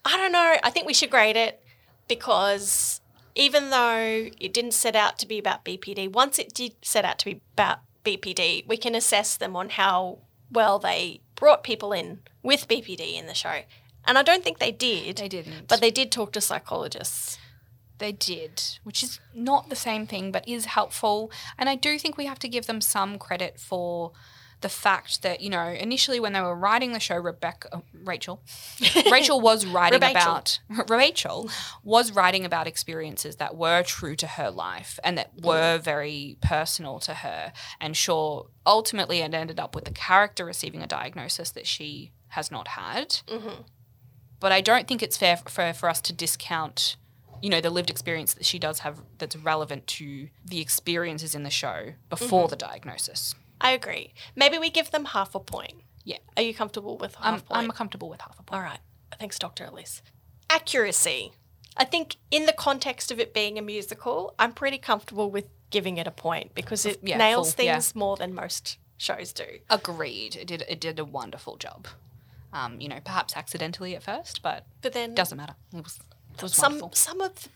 I don't know. I think we should grade it because even though it didn't set out to be about BPD, once it did set out to be about BPD, we can assess them on how well they brought people in with BPD in the show. And I don't think they did. They didn't. But they did talk to psychologists. They did, which is not the same thing, but is helpful. And I do think we have to give them some credit for the fact that, you know, initially when they were writing the show, Rebecca, uh, Rachel, Rachel was writing about, Rachel was writing about experiences that were true to her life and that mm. were very personal to her. And sure, ultimately it ended up with the character receiving a diagnosis that she has not had. Mm-hmm. But I don't think it's fair for, for us to discount you know the lived experience that she does have that's relevant to the experiences in the show before mm-hmm. the diagnosis. I agree. Maybe we give them half a point. Yeah, Are you comfortable with half a point? I'm comfortable with half a point. All right. Thanks, Dr. Elise. Accuracy. I think in the context of it being a musical, I'm pretty comfortable with giving it a point because it Yeah, nails full, yeah. things more than most shows do. Agreed. It did it did a wonderful job. Um, you know, perhaps accidentally at first, but But then doesn't matter. It was it was some wonderful. some of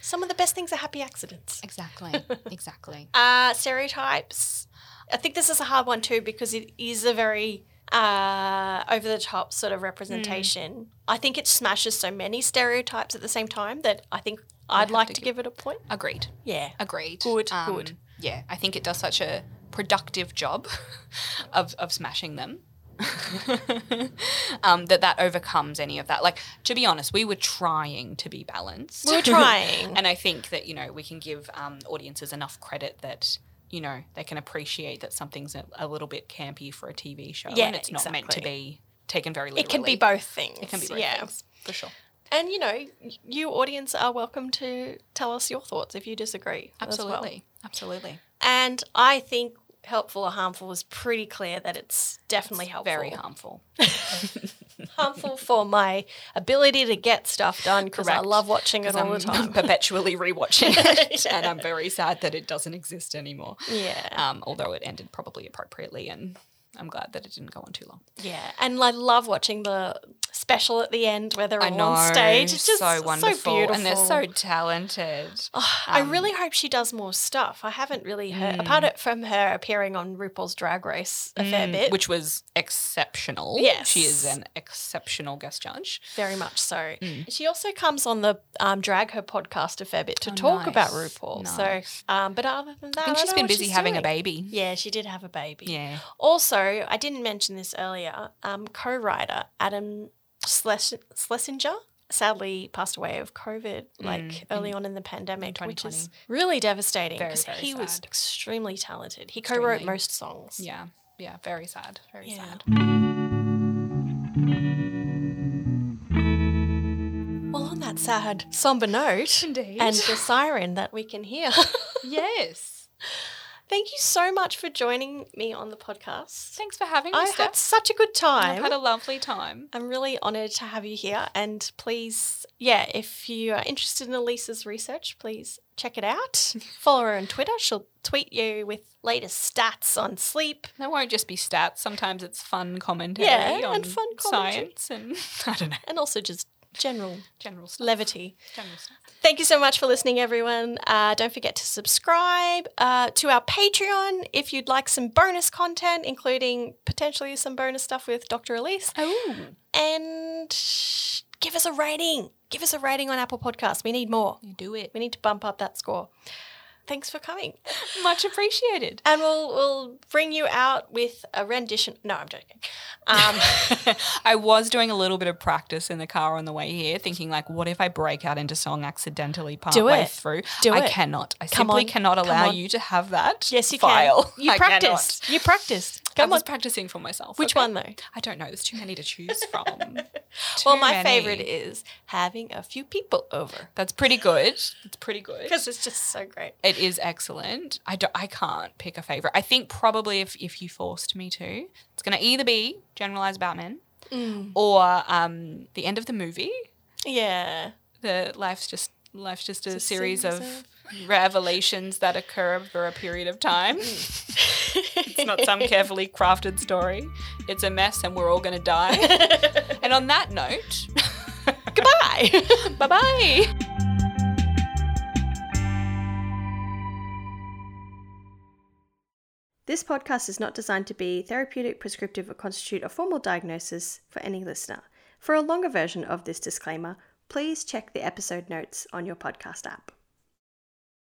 some of the best things are happy accidents. Exactly. exactly. Uh, stereotypes. I think this is a hard one too because it is a very uh, over the top sort of representation. I think it smashes so many stereotypes at the same time that I think I'd like to to gi- give it a point. Agreed. Yeah. Agreed. Good, Um, good. Yeah, I think it does such a productive job of, of smashing them. um, that that overcomes any of that. Like to be honest, we were trying to be balanced. We were trying. and I think that you know we can give um, audiences enough credit that you know they can appreciate that something's a, a little bit campy for a TV show, Yeah, and it's not meant to be taken very literally. It can be both things. It can be both yeah. things for sure. And you know, you audience are welcome to tell us your thoughts if you disagree. as well. Absolutely, absolutely. And I think helpful or harmful is pretty clear that it's definitely helpful. Very harmful. harmful for my ability to get stuff done because I love watching it all the I'm time. perpetually rewatching it, and I'm very sad that it doesn't exist anymore. yeah. Um, although it ended probably appropriately, and I'm glad that it didn't go on too long. Yeah, and I love watching the special at the end where they're I all know, on stage. It's just so wonderful, beautiful. and they're so talented. I really hope she does more stuff. I haven't really heard, apart from her appearing on RuPaul's Drag Race a fair bit, Mm, which was exceptional. Yes. she is an exceptional guest judge. very much so. Mm. She also comes on the um, Drag Her podcast a fair bit to talk about Oh, RuPaul. nice. So, um, but other than that, I think I she's don't been busy having a baby. Yeah, she did have a baby. Yeah, Also, I didn't mention this earlier. Um, co-writer Adam Schles- Schlesinger sadly passed away of COVID, mm, like mm. early on in the pandemic, which is really devastating because he was extremely talented. He co-wrote most songs. yeah, yeah. Very sad. Very Yeah. sad. Well, on that sad, somber note, Indeed. and the siren that we can hear, Yes. Thank you so much for joining me on the podcast. Thanks for having me, I Steph. had such a good time. I've had a lovely time. I'm really honoured to have you here. And please, yeah, if you are interested in Elise's research, please check it out. Follow her on Twitter. She'll tweet you with latest stats on sleep. There won't just be stats. Sometimes it's fun commentary Yeah, on and fun commentary. science and I don't know And also just general general stuff. levity. General stuff. Thank you so much for listening, everyone. Uh, don't forget to subscribe uh, to our Patreon if you'd like some bonus content, including potentially some bonus stuff with Dr. Elise. Oh, And give us a rating. Give us a rating on Apple Podcasts. We need more. you do it. We need to bump up that score. Thanks for coming. Much appreciated. And we'll we'll bring you out with a rendition. No, I'm joking. Um, I was doing a little bit of practice in the car on the way here, thinking like, what if I break out into song accidentally partway through? Do I it. cannot. I Come simply on. cannot allow you to have that. yes, you file. can. You I practiced. cannot. You practiced. I was on. practicing for myself. Which okay? one though? I don't know. There's too many to choose from. Well, my many. favorite is having a few people over That's pretty good. It's pretty good. because it's just so great. It is excellent. I, don't, I can't pick a favorite. I think probably if, if you forced me to, it's going to either be Generalized Batman Mm. or um, the end of the movie. Yeah. The life's just life's just a, series, series of, revelations that occur over a period of time. it's not some carefully crafted story. It's a mess, and we're all going to die. and on that note, Goodbye. bye bye. This podcast is not designed to be therapeutic, prescriptive, or constitute a formal diagnosis for any listener. For a longer version of this disclaimer, please check the episode notes on your podcast app.